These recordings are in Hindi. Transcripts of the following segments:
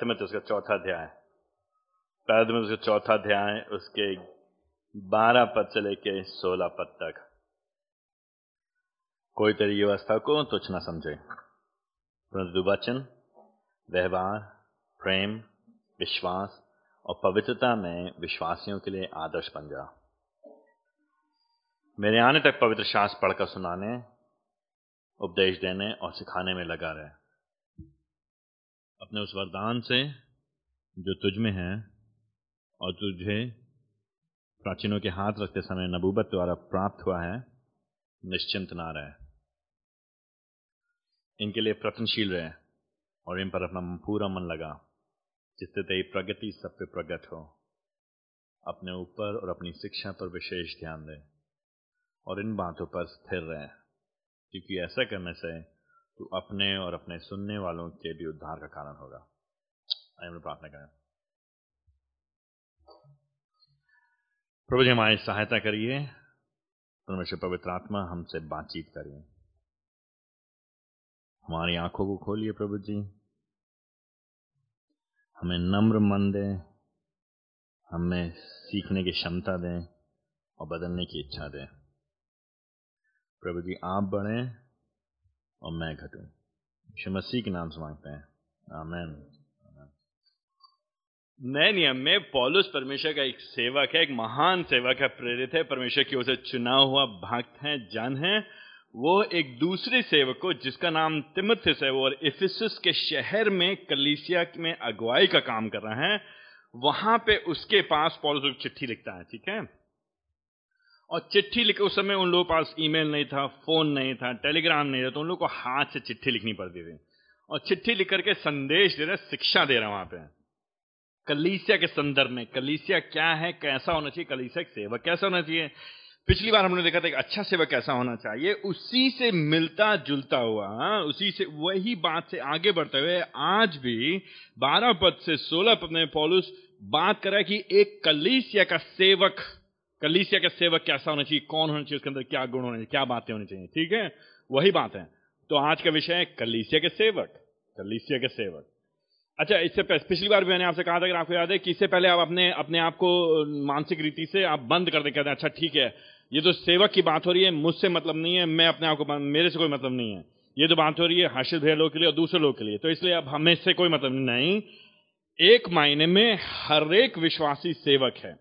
तिमित उसका चौथा अध्याय। पहला तिमित उसका चौथा अध्याय, उसके बारह पद से लेके सोलह पद तक। कोई तेरी व्यवस्था को तुच्छ न समझे। परंतु वचन, व्यवहार, प्रेम, विश्वास और पवित्रता में विश्वासियों के लिए आदर्श बन जा। मेरे आने तक पवित्र शास्त्र पढ़कर सुनाने, उपदेश देने और सिखाने में लगा रहे। अपने उस वरदान से जो तुझ में है और तुझे प्राचीनों के हाथ रखते समय नबूबत द्वारा प्राप्त हुआ है, निश्चिंत ना रहे। इनके लिए प्रतनशील रहे और इन पर अपना पूरा मन लगा, जिससे तेरी प्रगति सब पे प्रगट हो। अपने ऊपर और अपनी शिक्षा पर विशेष ध्यान दे और इन बातों पर स्थिर रहे, क्योंकि ऐसा करने से तू अपने और अपने सुनने वालों के भी उद्धार का कारण होगा। प्रार्थना करें। प्रभु जी, हमारी सहायता करिए। परमेश्वर पवित्र आत्मा हमसे बातचीत करिए। हमारी आँखों को खोलिए प्रभु जी। हमें नम्र मन दें। हमें सीखने की क्षमता दें और बदलने की इच्छा दें। प्रभु जी, आप बढ़े। और मैं घटूं मसीह के नाम से मांगते हैं आमेन नए नियम में पॉलुस परमेश्वर का एक सेवक है, एक महान सेवक है, प्रेरित है, परमेश्वर की ओर से चुनाव हुआ, भक्त है, जन है। वो एक दूसरे सेवक को, जिसका नाम तिमथिस है, वो और इफिसस के शहर में, कलीसिया में अगुवाई का काम कर रहा है। वहाँ पे उसके पास पॉलुस चिट्ठी लिखता है, ठीक है? और चिट्ठी लिखे उस समय उन लोगों के पास ईमेल नहीं था फ़ोन नहीं था टेलीग्राम नहीं था तो उन लोगों को हाथ से चिट्ठी लिखनी पड़ती थी। और चिट्ठी लिख करके संदेश दे रहे शिक्षा दे रहे वहाँ पे। कलीसिया के संदर्भ में कलीसिया क्या है कैसा होना चाहिए कलीसिया सेवक कैसा होना चाहिए? पिछली बार हमने देखा था कि अच्छा सेवक कैसा होना चाहिए उसी से मिलता जुलता हुआ हाँ, उसी से वही बात से आगे बढ़ते हुए आज भी बारह पद से सोलह पद में पॉलुस बात कर कि एक कलीसिया का सेवक कलीसिया का सेवक कैसा होना चाहिए, कौन होना चाहिए, उसके अंदर क्या गुण होने चाहिए, क्या बातें होनी चाहिए, ठीक है? वही बात है। तो आज का विषय है कलीसिया के सेवक, कलीसिया के सेवक। अच्छा इससे पिछली बार भी मैंने आपसे कहा था कि आपको याद है कि इससे पहले आप अपने अपने आप को मानसिक रीति से आप बंद कर दे, कहते हैं अच्छा ठीक है, ये तो सेवक की बात हो रही है, मुझसे मतलब नहीं है, मैं अपने आप को मेरे से कोई मतलब नहीं है। ये तो बात हो रही है हाशिर भैया लोग के लिए और दूसरे लोग के लिए। तो इसलिए अब हमें इससे कोई मतलब नहीं, एक मायने में हर एक विश्वासी सेवक है।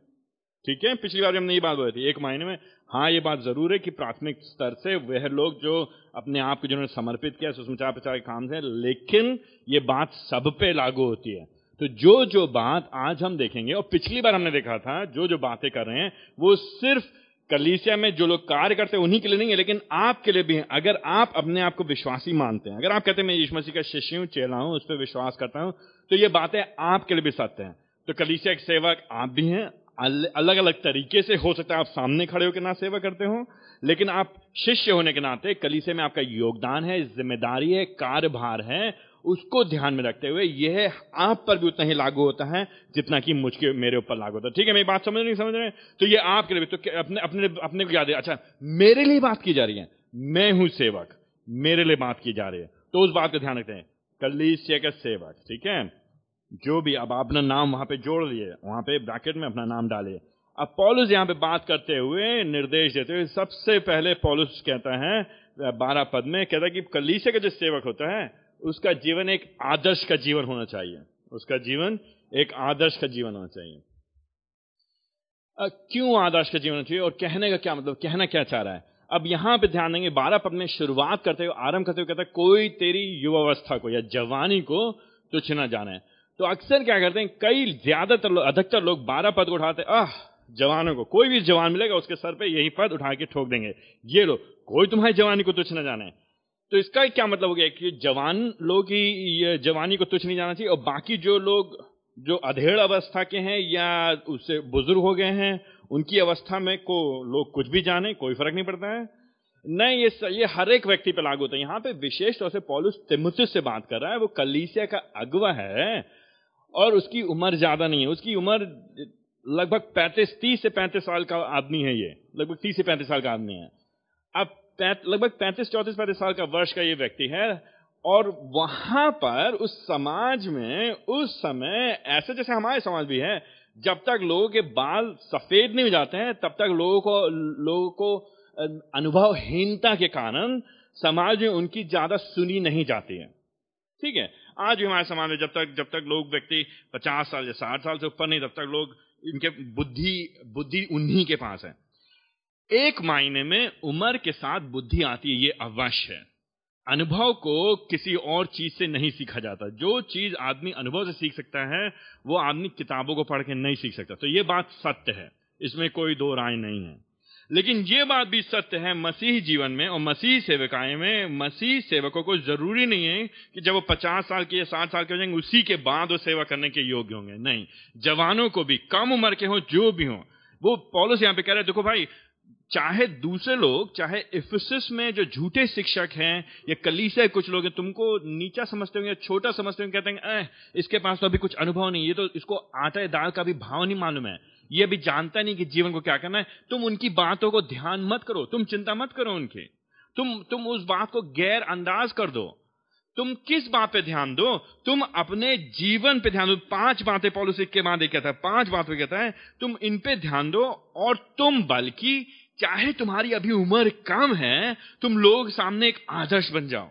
ठीक है? पिछली बार हमने ये बात बोली थी, एक महीने में हाँ ये बात ज़रूर है कि प्राथमिक स्तर से वह लोग जो अपने आप को जिन्होंने समर्पित किया सुसमाचार प्रचार के काम से, लेकिन ये बात सब पे लागू होती है। तो जो जो बात आज हम देखेंगे, और पिछली बार हमने देखा था, जो जो बातें कर रहे हैं, वो सिर्फ़ कलीसिया में जो लोग कार्य करते हैं, उन्हीं के लिए नहीं है, लेकिन आपके लिए भी है। अगर आप अपने आप को विश्वासी मानते हैं, अगर आप कहते हैं, मैं यीशु मसीह का शिष्य हूँ, चेला हूँ, उस पर विश्वास करता हूँ तो ये बातें आपके लिए भी सत्य हैं। तो कलीसिया के सेवक आप भी हैं अलग अलग तरीके से हो सकता है आप सामने खड़े होकर ना सेवा करते हो, लेकिन आप शिष्य होने के नाते कलीसे में आपका योगदान है, ज़िम्मेदारी है, कार्यभार है, उसको ध्यान में रखते हुए यह आप पर भी उतना ही लागू होता है जितना कि मुझके मेरे ऊपर लागू होता है। ठीक है, मेरी बात समझ नहीं समझ रहे तो ये आपके लिए तो अपने अपने अपने को याद है अच्छा मेरे लिए बात की जा रही है, मैं हूँ सेवक, मेरे लिए बात की जा रही है तो उस बात का ध्यान रखते हैं कलीसिया का सेवक, ठीक है? जो भी, अब अपना नाम वहाँ पे जोड़ लिए वहाँ पे ब्रैकेट में अपना नाम डालिए। अब पॉलुस यहाँ पे बात करते हुए निर्देश देते हुए सबसे पहले पॉलुस कहता है बारह पद में, कहता है कि कलीसे का जो सेवक होता है, उसका जीवन एक आदर्श का जीवन होना चाहिए। उसका जीवन एक आदर्श का जीवन होना चाहिए। क्यों आदर्श का जीवन होना चाहिए और कहने का क्या मतलब कहना क्या चाह रहा है? अब यहाँ पे ध्यान देंगे, बारह पद में शुरुआत करते हुए, आरंभ करते हुए कहता है, कोई तेरी युवावस्था को या जवानी को तुझ ना जाना जाने। तो अक्सर क्या करते हैं, कई ज़्यादातर लोग अधिकतर लोग बारह पद उठाते आह, जवानों को, कोई भी जवान मिलेगा, उसके सर पे यही पद उठा के ठोक देंगे। ये लो, कोई तुम्हारी जवानी को तुच्छ न जाने। तो इसका क्या मतलब हो गया कि जवान लोग की जवानी को तुच्छ नहीं जाना चाहिए, और बाकी जो लोग, जो अधेड़ अवस्था के हैं या उससे बुज़ुर्ग हो गए हैं, उनकी अवस्था में को, लोग कुछ भी जाने, कोई फ़र्क नहीं पड़ता है। नहीं, ये ये हर एक व्यक्ति पे लागू होता है। यहाँ पे विशेष तौर से पॉलुस तिमुथिस से बात कर रहा है, वो कलीसिया का अगवा है और उसकी उम्र ज़्यादा नहीं है। उसकी उम्र लगभग पैंतीस, तीस से पैंतीस साल का आदमी है ये। लगभग तीस से पैंतीस साल का आदमी है। अब लगभग पैंतीस, चौतीस, पैंतीस साल का वर्ष का ये व्यक्ति है और वहाँ पर उस समाज में, उस समय ऐसे जैसे हमारे समाज भी है, जब तक लोगों के बाल सफ़ेद नहीं हो जाते हैं, तब तक लोगों को लोगों को अनुभवहीनता के कारण समाज में उनकी ज़्यादा सुनी नहीं जाती है। ठीक है? आज भी हमारे समाज में जब तक जब तक लोग व्यक्ति पचास साल या साठ साल से ऊपर नहीं, तब तक लोग इनके बुद्धि बुद्धि उन्हीं के पास है। एक मायने में उम्र के साथ बुद्धि आती है, ये अवश्य है। अनुभव को किसी और चीज़ से नहीं सीखा जाता। जो चीज़ आदमी अनुभव से सीख सकता है, वो आदमी किताबों को पढ़ के नहीं सीख सकता। तो ये बात सत्य है। इसमें कोई दो राय नहीं है। लेकिन ये बात भी सत्य है, मसीह जीवन में और मसीह सेवकाएँ में, मसीह सेवकों को ज़रूरी नहीं है कि जब वो पचास साल के या साठ साल के हो जाएँगे, उसी के बाद वो सेवा करने के योग्य होंगे। नहीं, जवानों को भी, कम उम्र के हों, जो भी हों। वो, पॉलिस यहाँ पे कह रहे हैं, देखो भाई, चाहे दूसरे लोग, चाहे इफिसिस में जो झूठे शिक्षक हैं या कलीसे कुछ लोग हैं, तुमको नीचा समझते होंगे छोटा समझते होंगे, कहते हैं इसके पास तो अभी कुछ अनुभव नहीं ये तो इसको आटा दाल का भी भाव नहीं मालूम है। ये अभी जानता नहीं कि जीवन को क्या करना है। तुम उनकी बातों को ध्यान मत करो, तुम चिंता मत करो उनकी। तुम तुम उस बात को गैर अंदाज कर दो। तुम किस बात पे ध्यान दो? तुम अपने जीवन पे ध्यान दो। पाँच बातें पॉलिसी के बाद कहता है, पाँच बातें कहता है, तुम इन पे ध्यान दो और तुम बल्कि चाहे तुम्हारी अभी उम्र कम है, तुम लोग सामने एक आदर्श बन जाओ,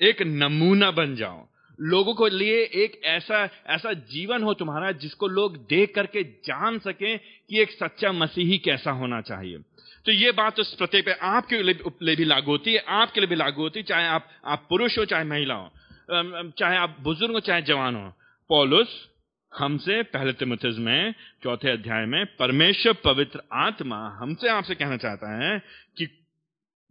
एक नमूना बन जाओ। लोगों को लिए एक ऐसा ऐसा जीवन हो तुम्हारा जिसको लोग देख करके जान सके कि एक सच्चा मसीही कैसा होना चाहिए। तो ये बात उस प्रत्येक पे आपके लिए भी लागू होती है, आपके लिए भी लागू होती है, चाहे आप आप पुरुष हो, चाहे महिला हो चाहे आप बुज़ुर्ग हो, चाहे जवान हो। पॉलुस, हमसे पहले तिमुथिस में, चौथे अध्याय में, परमेश्वर पवित्र आत्मा हमसे आपसे कहना चाहता है कि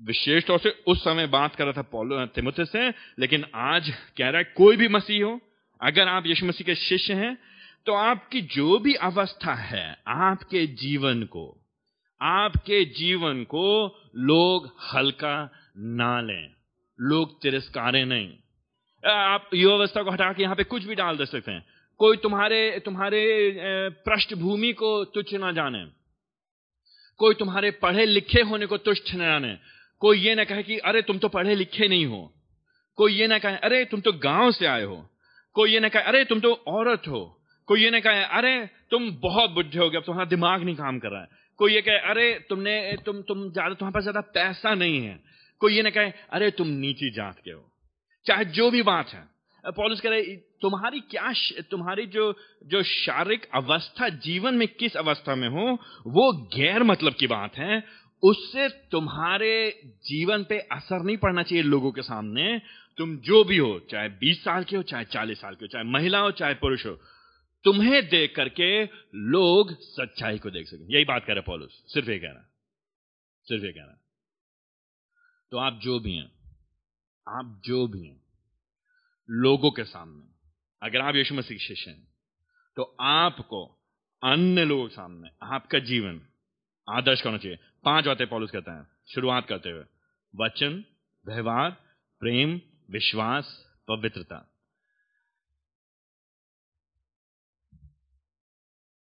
विशेष तौर से उस समय बात कर रहा था पौलो, तिमुथिस से, लेकिन आज कह रहा है, कोई भी मसीह हो, अगर आप यीशु मसीह के शिष्य हैं तो आपकी जो भी अवस्था है, आपके जीवन को, आपके जीवन को लोग हल्का ना लें, लोग तिरस्कारें नहीं। आप युवावस्था को हटा के यहाँ पे कुछ भी डाल दे सकते हैं। कोई तुम्हारे तुम्हारे पृष्ठभूमि को तुच्छ ना जाने। कोई तुम्हारे पढ़े लिखे होने को तुच्छ न जाने। कोई ये ना कहे कि, अरे, तुम तो पढ़े लिखे नहीं हो। कोई ये ना कहे, अरे, तुम तो गाँव से आए हो। कोई ये ना कहे, अरे, तुम तो औरत हो। कोई ये ना कहे, अरे, तुम बहुत बुढ़े हो गए, अब तुम्हारा दिमाग नहीं काम कर रहा है। कोई ये कहे, अरे, तुमने, तुम तुम ज़्यादा, तुम्हारे पास ज़्यादा पैसा नहीं है। कोई ये ना कहे, अरे, तुम नीची जात के हो। चाहे जो भी बात है। पॉलिस कह रहे तुम्हारी क्या तुम्हारी जो जो शारीरिक अवस्था, जीवन में किस अवस्था में हो, वो गैर मतलब की बात है। उससे तुम्हारे जीवन पे असर नहीं पड़ना चाहिए लोगों के सामने। तुम जो भी हो, चाहे 20 साल के हो, चाहे 40 साल के हो, चाहे महिला हो, चाहे पुरुष हो, तुम्हें देख करके लोग सच्चाई को देख सकें। यही बात कर रहे पॉलुस। सिर्फ़ ये कहना। सिर्फ़ ये कहना। तो आप जो भी हैं, आप जो भी हैं, लोगों के सामने, अगर आप यीशु मसीह शिष्य हैं तो आपको अन्य लोगों के सामने, आपका जीवन आदर्श करना चाहिए? पाँच बातें पॉलिस कहते हैं। शुरुआत करते हुए। वचन, व्यवहार, प्रेम, विश्वास, पवित्रता।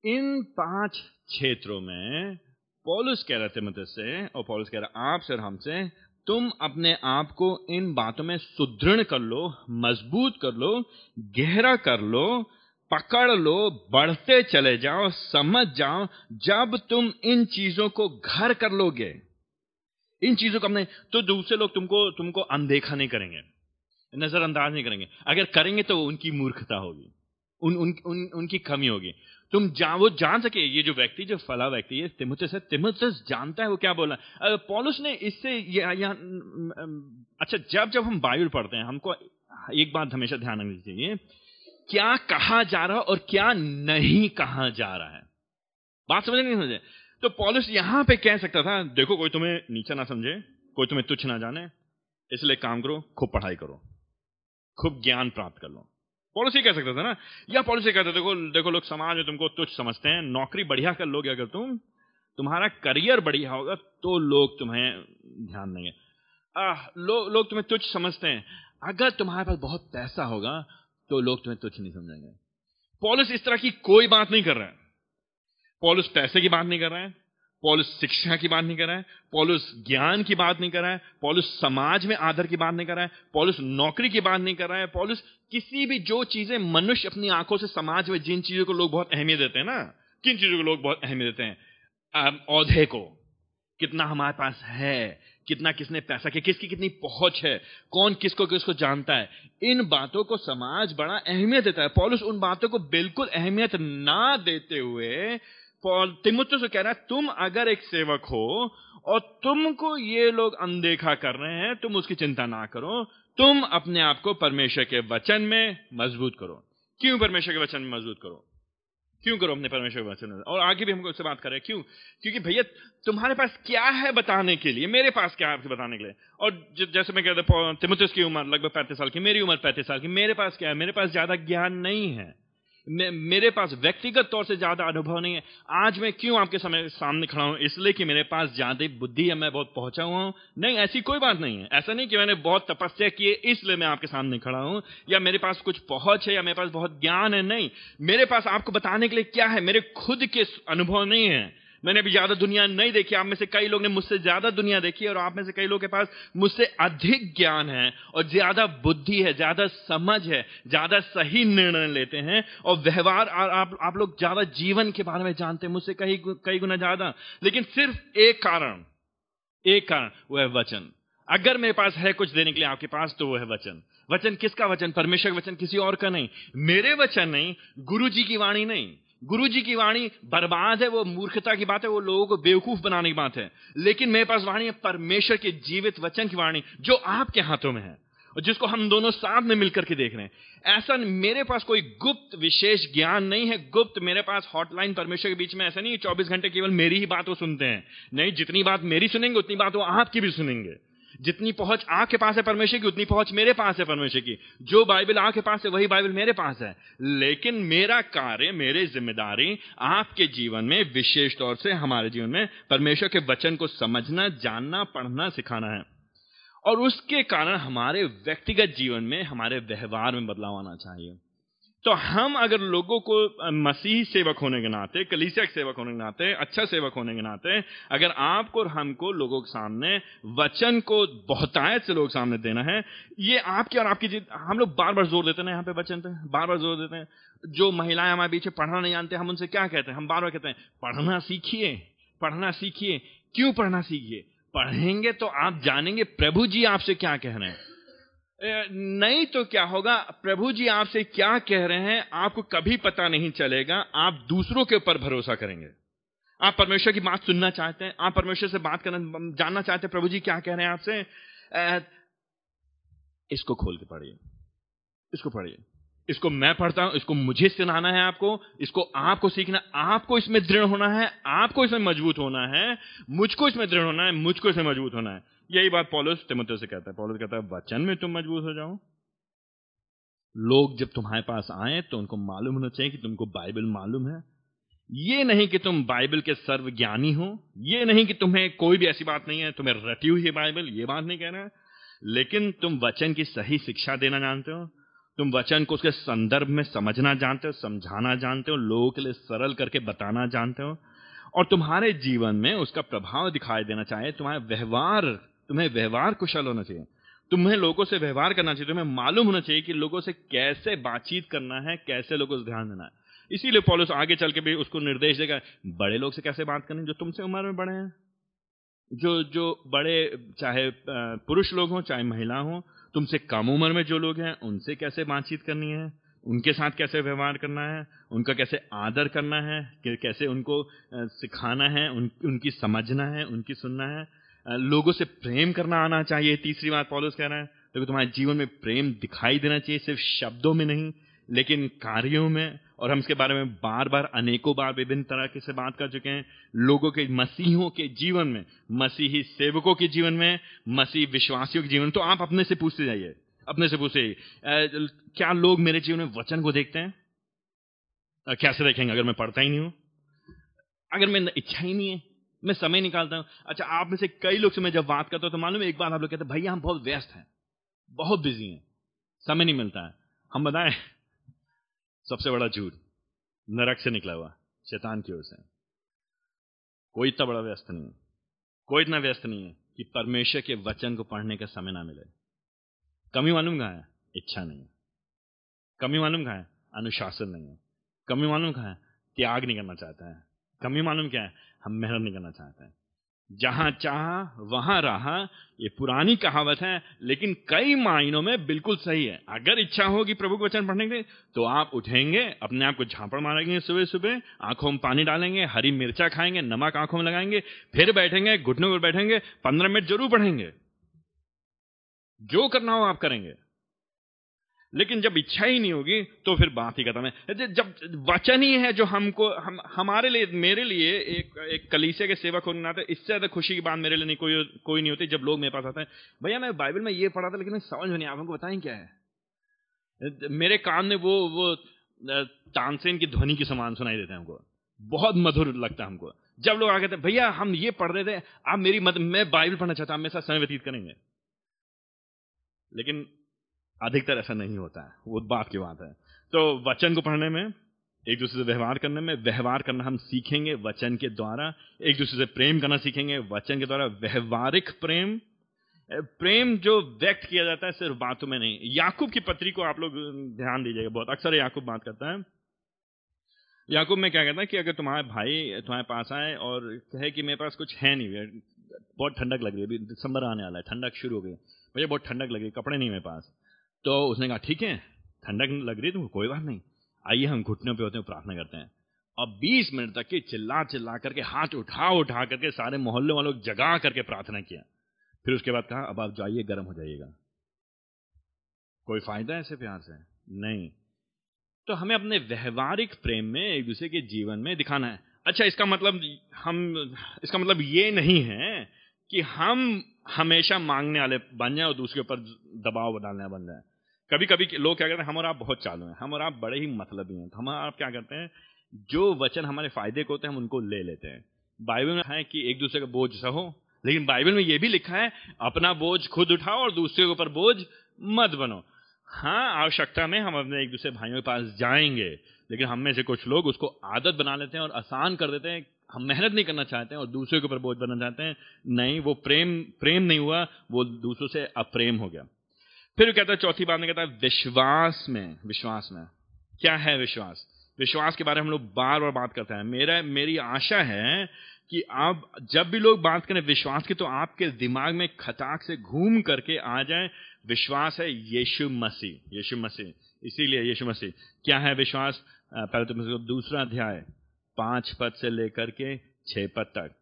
इन पाँच क्षेत्रों में पॉलिस कह रहे थे मत से, और पॉलिस कह रहा आपसे और हमसे, तुम अपने आप को इन बातों में सुदृढ़ कर लो, मज़बूत कर लो, गहरा कर लो पकड़ लो बढ़ते चले जाओ समझ जाओ जब तुम इन चीज़ों को घर कर लोगे। इन चीज़ों को अपने तो दूसरे लोग तुमको तुमको अनदेखा नहीं करेंगे। नजरअंदाज नहीं करेंगे। अगर करेंगे तो उनकी मूर्खता होगी। उन, उन, उन, उनकी कमी होगी। तुम जा वो जान सके ये जो व्यक्ति जो फला व्यक्ति है तिमुतस है तिमुतस जानता है वो क्या बोला पॉलुस ने इससे यहाँ अच्छा जब जब हम बाइबल पढ़ते हैं हमको एक बात हमेशा ध्यान रखनी चाहिए क्या कहा जा रहा और क्या नहीं कहा जा रहा है। बात समझ नहीं समझे? तो पॉलिस यहाँ पे कह सकता था, देखो, कोई तुम्हें नीचा ना समझे, कोई तुम्हें तुच्छ ना जाने, इसलिए काम करो, खूब पढ़ाई करो, खूब ज्ञान प्राप्त कर लो। पॉलिसी कह सकता था ना? या पॉलिसी कहते, देखो देखो लोग, समाज में तुमको तुच्छ समझते हैं, नौकरी बढ़िया कर लोगे अगर तुम, तुम्हारा करियर बढ़िया होगा तो लोग तुम्हें ध्यान देंगे। लोग लोग तुम्हें तुच्छ समझते हैं। अगर तुम्हारे पास बहुत पैसा होगा तो लोग तुम्हें तुच्छ नहीं समझेंगे। पॉलिस इस तरह की कोई बात नहीं कर रहा है। पॉलिस पैसे की बात नहीं कर रहा है। पॉलिस शिक्षा की बात नहीं कर रहा है। पॉलिस ज्ञान की बात नहीं कर रहा है। पॉलिस समाज में आदर की बात नहीं कर रहा है। पॉलिस नौकरी की बात नहीं कर रहा है। पॉलिस किसी भी जो चीज़ें मनुष्य अपनी आँखों से समाज में जिन चीज़ों को लोग बहुत अहमियत देते हैं ना, किन चीज़ों को लोग बहुत अहमियत देते हैं? औधे को। कितना हमारे पास है, कितना किसने पैसा किया, किसकी कितनी पहुँच है, कौन किसको किसको जानता है। इन बातों को समाज बड़ा अहमियत देता है। पॉलिस उन बातों को बिल्कुल अहमियत ना देते हुए तिमुत्र से कह रहा है, तुम अगर एक सेवक हो और तुमको ये लोग अनदेखा कर रहे हैं, तुम उसकी चिंता ना करो। तुम अपने आप को परमेश्वर के वचन में मज़बूत करो। क्यों परमेश्वर के वचन में मज़बूत करो? क्यों करो अपने परमेश्वर वचन और आगे भी हमको उससे बात करें क्यों? क्योंकि भैया, तुम्हारे पास क्या है बताने के लिए? मेरे पास क्या है बताने के लिए? और जैसे मैं कहता तिमुतिस की उम्र, लगभग पैंतीस साल की, मेरी उम्र पैंतीस साल की, मेरे पास क्या है? मेरे पास ज़्यादा ज्ञान नहीं है। मेरे पास व्यक्तिगत तौर से ज़्यादा अनुभव नहीं है। आज मैं क्यों आपके समय, सामने खड़ा हूँ? इसलिए कि मेरे पास ज़्यादा बुद्धि है, मैं बहुत पहुँचा हुआ हूँ। नहीं, ऐसी कोई बात नहीं है। ऐसा नहीं कि मैंने बहुत तपस्या की है, इसलिए मैं आपके सामने खड़ा हूँ। या मेरे पास कुछ पहुँच है, या मेरे पास बहुत ज्ञान है, नहीं। मेरे पास आपको बताने के लिए क्या है? मेरे खुद के अनुभव नहीं है। मैंने अभी ज़्यादा दुनिया नहीं देखी, आप में से कई लोग ने मुझसे ज़्यादा दुनिया देखी है और आप में से कई लोग के पास मुझसे अधिक ज्ञान है और ज़्यादा बुद्धि है, ज़्यादा समझ है, ज़्यादा सही निर्णय लेते हैं और व्यवहार आप आप लोग ज़्यादा जीवन के बारे में जानते हैं, मुझसे कई कई गुना ज़्यादा। लेकिन सिर्फ़ एक कारण एक कारण वह वचन। अगर मेरे पास है कुछ देने के लिए आपके पास तो वो है वचन। वचन किसका वचन? परमेश्वर वचन किसी और का नहीं। मेरे वचन नहीं गुरु जी की वाणी नहीं। गुरु जी की वाणी बर्बाद है, वो मूर्खता की बात है, वो लोगों को बेवकूफ़ बनाने की बात है। लेकिन मेरे पास वाणी है, परमेश्वर के जीवित वचन की वाणी, जो आपके हाथों में है और जिसको हम दोनों साथ में मिलकर के देख रहे हैं। ऐसा मेरे पास कोई गुप्त विशेष ज्ञान नहीं है, गुप्त मेरे पास हॉटलाइन परमेश्वर के बीच में ऐसा नहीं है, चौबीस घंटे केवल मेरी ही बात वो सुनते हैं। नहीं, जितनी बात मेरी सुनेंगे, उतनी बात वो आपकी भी सुनेंगे। जितनी पहुँच आपके पास है परमेश्वर की, उतनी पहुँच मेरे पास है परमेश्वर की। जो बाइबल आपके पास है, वही बाइबल मेरे पास है। लेकिन मेरा कार्य, मेरी ज़िम्मेदारी आपके जीवन में विशेष तौर से हमारे जीवन में परमेश्वर के वचन को समझना, जानना, पढ़ना, सिखाना है। और उसके कारण हमारे व्यक्तिगत जीवन में, हमारे व्यवहार में बदलाव आना चाहिए। तो हम अगर लोगों को मसीह सेवक होने के नाते, कलीसिया सेवक होने के नाते अच्छा सेवक होने के नाते, अगर आपको और हमको लोगों के सामने वचन को बहुतायत से लोग सामने देना है, ये आपकी और आपकी जीत हम लोग बार बार ज़ोर देते हैं यहाँ पे वचन पे, बार बार ज़ोर देते हैं। जो महिलाएँ हमारे पीछे पढ़ना नहीं जानते, हम उनसे क्या कहते हैं? हम बार बार कहते हैं, पढ़ना सीखिए पढ़ना सीखिए, क्यों पढ़ना सीखिए? पढ़ेंगे तो आप जानेंगे, प्रभु जी आपसे क्या कह रहे हैं? नहीं तो क्या होगा? प्रभु जी आपसे क्या कह रहे हैं, आपको कभी पता नहीं चलेगा। आप दूसरों के ऊपर भरोसा करेंगे। आप परमेश्वर की बात सुनना चाहते हैं, आप परमेश्वर से बात करना जानना चाहते हैं प्रभु जी क्या कह रहे हैं आपसे। इसको खोल के पढ़िए। इसको पढ़िए। इसको मैं पढ़ता हूँ, इसको मुझे सुनाना है आपको, इसको आपको सीखना, आपको इसमें दृढ़ होना है, आपको इसमें मज़बूत होना है, मुझको इसमें दृढ़ होना है, मुझको इसमें मज़बूत होना है। यही बात पॉलिस तिमुते से कहता है। पॉलिस कहता है, वचन में तुम मज़बूत हो जाओ। लोग जब तुम्हारे पास आए तो उनको मालूम होना चाहिए कि तुमको बाइबल मालूम है। ये नहीं कि तुम बाइबल के सर्वज्ञानी हो। ये नहीं कि तुम्हें कोई भी ऐसी बात नहीं है। तुम्हें रटी हुई है बाइबल, ये बात नहीं कहना है। लेकिन तुम वचन की सही शिक्षा देना जानते हो। तुम वचन को उसके संदर्भ में समझना जानते हो, समझाना जानते हो, लोगों के लिए सरल करके बताना जानते हो। और तुम्हारे जीवन में उसका प्रभाव दिखाई देना चाहिए। तुम्हारा व्यवहार तुम्हें व्यवहार कुशल होना चाहिए। तुम्हें लोगों से व्यवहार करना चाहिए। तुम्हें मालूम होना चाहिए कि लोगों से कैसे बातचीत करना है कैसे लोगों से ध्यान देना है। इसीलिए पॉलिस आगे चल के भी उसको निर्देश देगा बड़े लोग से कैसे बात करनी जो तुमसे उम्र में बड़े हैं। जो जो बड़े चाहे पुरुष लोग हों चाहे महिला हों तुमसे कम उम्र में जो लोग हैं उनसे कैसे बातचीत करनी है? उनके साथ कैसे व्यवहार करना है? उनका कैसे आदर करना है? कैसे उनको सिखाना है? उन, उनकी समझना है? उनकी सुनना है? लोगों से प्रेम करना आना चाहिए, तीसरी बात पॉलिस कह रहा है, देखो तो तुम्हारे जीवन में प्रेम दिखाई देना चाहिए, सिर्फ़ शब्दों में नहीं, लेकिन कार्यों में, और हम इसके बारे में बार बार अनेकों बार विभिन्न तरह से बात कर चुके हैं, लोगों के, मसीहों के जीवन में, मसीही सेवकों के जीवन में, मसीह विश्वासियों के जीवन तो आप अपने से पूछते जाइए, अपने से पूछे क्या लोग मेरे जीवन में वचन को देखते हैं? कैसे देखेंगे अगर मैं पढ़ता ही नहीं हूँ? अगर मैं इच्छा ही नहीं है मैं समय निकालता हूँ। अच्छा आप में से कई लोग से मैं जब बात करता हूँ तो मालूम एक बार आप लोग कहते हैं, भैया, हम बहुत व्यस्त हैं, बहुत बिज़ी हैं, समय नहीं मिलता है। हम बताएँ, सबसे बड़ा झूठ, नरक से निकला हुआ, शैतान की ओर से। कोई इतना बड़ा व्यस्त नहीं है, कोई इतना व्यस्त नहीं है कि परमेश्वर के वचन को पढ़ने का समय ना मिले। कमी मालूम कहाँ है? इच्छा नहीं है। कमी मालूम कहाँ है? अनुशासन नहीं है। कमी मालूम कहाँ है? त्याग नहीं करना चाहता है। कमी मालूम क्या है? हम मेहनत नहीं करना चाहते हैं। जहाँ चाह, वहाँ रहा, ये पुरानी कहावत है, लेकिन कई मायनों में बिल्कुल सही है। अगर इच्छा होगी प्रभु के वचन पढ़ने की तो आप उठेंगे, अपने आप को झांपड़ मारेंगे सुबह सुबह, आँखों में पानी डालेंगे, हरी मिर्चा खाएँगे, नमक आँखों में लगाएँगे, फिर बैठेंगे, घुटनों पर बैठेंगे, पंद्रह मिनट ज़रूर पढ़ेंगे। जो करना हो आप करेंगे। लेकिन जब इच्छा ही नहीं होगी तो फिर बात ही खत्म है। जब वचन ही है जो हमको, हम, हमारे लिए, मेरे लिए एक एक कलीसे के सेवक होने नाते, इससे ज़्यादा खुशी की बात मेरे लिए नहीं, कोई कोई नहीं होती जब लोग मेरे पास आते हैं। भैया, मैं बाइबल में ये पढ़ा था, लेकिन समझ में नहीं आपको बताएँ क्या है? मेरे कान में वो वो तानसेन की ध्वनि के समान सुनाई देते हैं हमको। बहुत मधुर लगता है हमको। जब लोग आ गए थे भैया, हम ये पढ़ रहे थे, आप मेरी मदद, मैं बाइबल पढ़ना चाहता हूँ मेरे साथ समय व्यतीत करेंगे। लेकिन अधिकतर ऐसा नहीं होता है। वो बात की बात है। तो वचन को पढ़ने में, एक दूसरे से व्यवहार करने में, व्यवहार करना हम सीखेंगे वचन के द्वारा, एक दूसरे से प्रेम करना सीखेंगे वचन के द्वारा। व्यवहारिक प्रेम प्रेम जो व्यक्त किया जाता है सिर्फ़ बातों में नहीं। याकूब की पत्री को आप लोग ध्यान दीजिएगा बहुत। अक्सर याकूब बात करता है। याकूब में क्या कहता है कि अगर तुम्हारे भाई तुम्हारे पास आए और कहे कि मेरे पास कुछ है नहीं बहुत ठंडक लग रही है, अभी दिसंबर आने वाला है, ठंडक शुरू हो गई। भैया, बहुत ठंडक लग रही कपड़े नहीं मेरे पास। तो उसने कहा, ठीक है, ठंडक लग रही तुमको, कोई बात नहीं। आइए हम घुटनों पे होते हैं प्रार्थना करते हैं। और 20 मिनट तक की चिल्ला चिल्ला करके, हाथ उठा उठा करके सारे मोहल्ले वालों को जगा करके प्रार्थना किया। फिर उसके बाद कहा, अब आप जाइए, गर्म हो जाइएगा। कोई फ़ायदा है ऐसे प्यार से? नहीं। तो हमें अपने व्यवहारिक प्रेम में, एक दूसरे के जीवन में दिखाना है। अच्छा इसका मतलब हम, इसका मतलब ये नहीं है कि हम हमेशा मांगने वाले बन जाए और दूसरे ऊपर दबाव डालने बन जाए। कभी कभी लोग क्या करते हैं, हम और आप बहुत चालू हैं, हम और आप बड़े ही मतलब ही। तो हम आप क्या करते हैं, जो वचन हमारे फ़ायदे को होते हैं, हम उनको ले लेते हैं। बाइबल में है कि एक दूसरे का बोझ सहो, लेकिन बाइबल में यह भी लिखा है, अपना बोझ खुद उठाओ और दूसरे के ऊपर बोझ मत बनो। हाँ आवश्यकता में हम अपने एक दूसरे भाइयों के पास जाएँगे, लेकिन हम में से कुछ लोग उसको आदत बना लेते हैं और आसान कर देते हैं हम मेहनत नहीं करना चाहते हैं और दूसरे के ऊपर बोझ बनना चाहते हैं। नहीं, वो प्रेम प्रेम नहीं हुआ, वो दूसरों से अप्रेम हो गया। फिर कहता है, चौथी बात में कहता है, विश्वास में विश्वास में। क्या है विश्वास? विश्वास के बारे में हम लोग बार बार बात करते हैं। मेरा, मेरी आशा है कि आप, जब भी लोग बात करें विश्वास की तो आपके दिमाग में खटाक से घूम करके आ जाए, विश्वास है यीशु मसीह यीशु मसीह। इसीलिए यीशु मसीह। क्या है विश्वास? पहले तो दूसरा अध्याय। पाँच पद से लेकर के छह पद तक,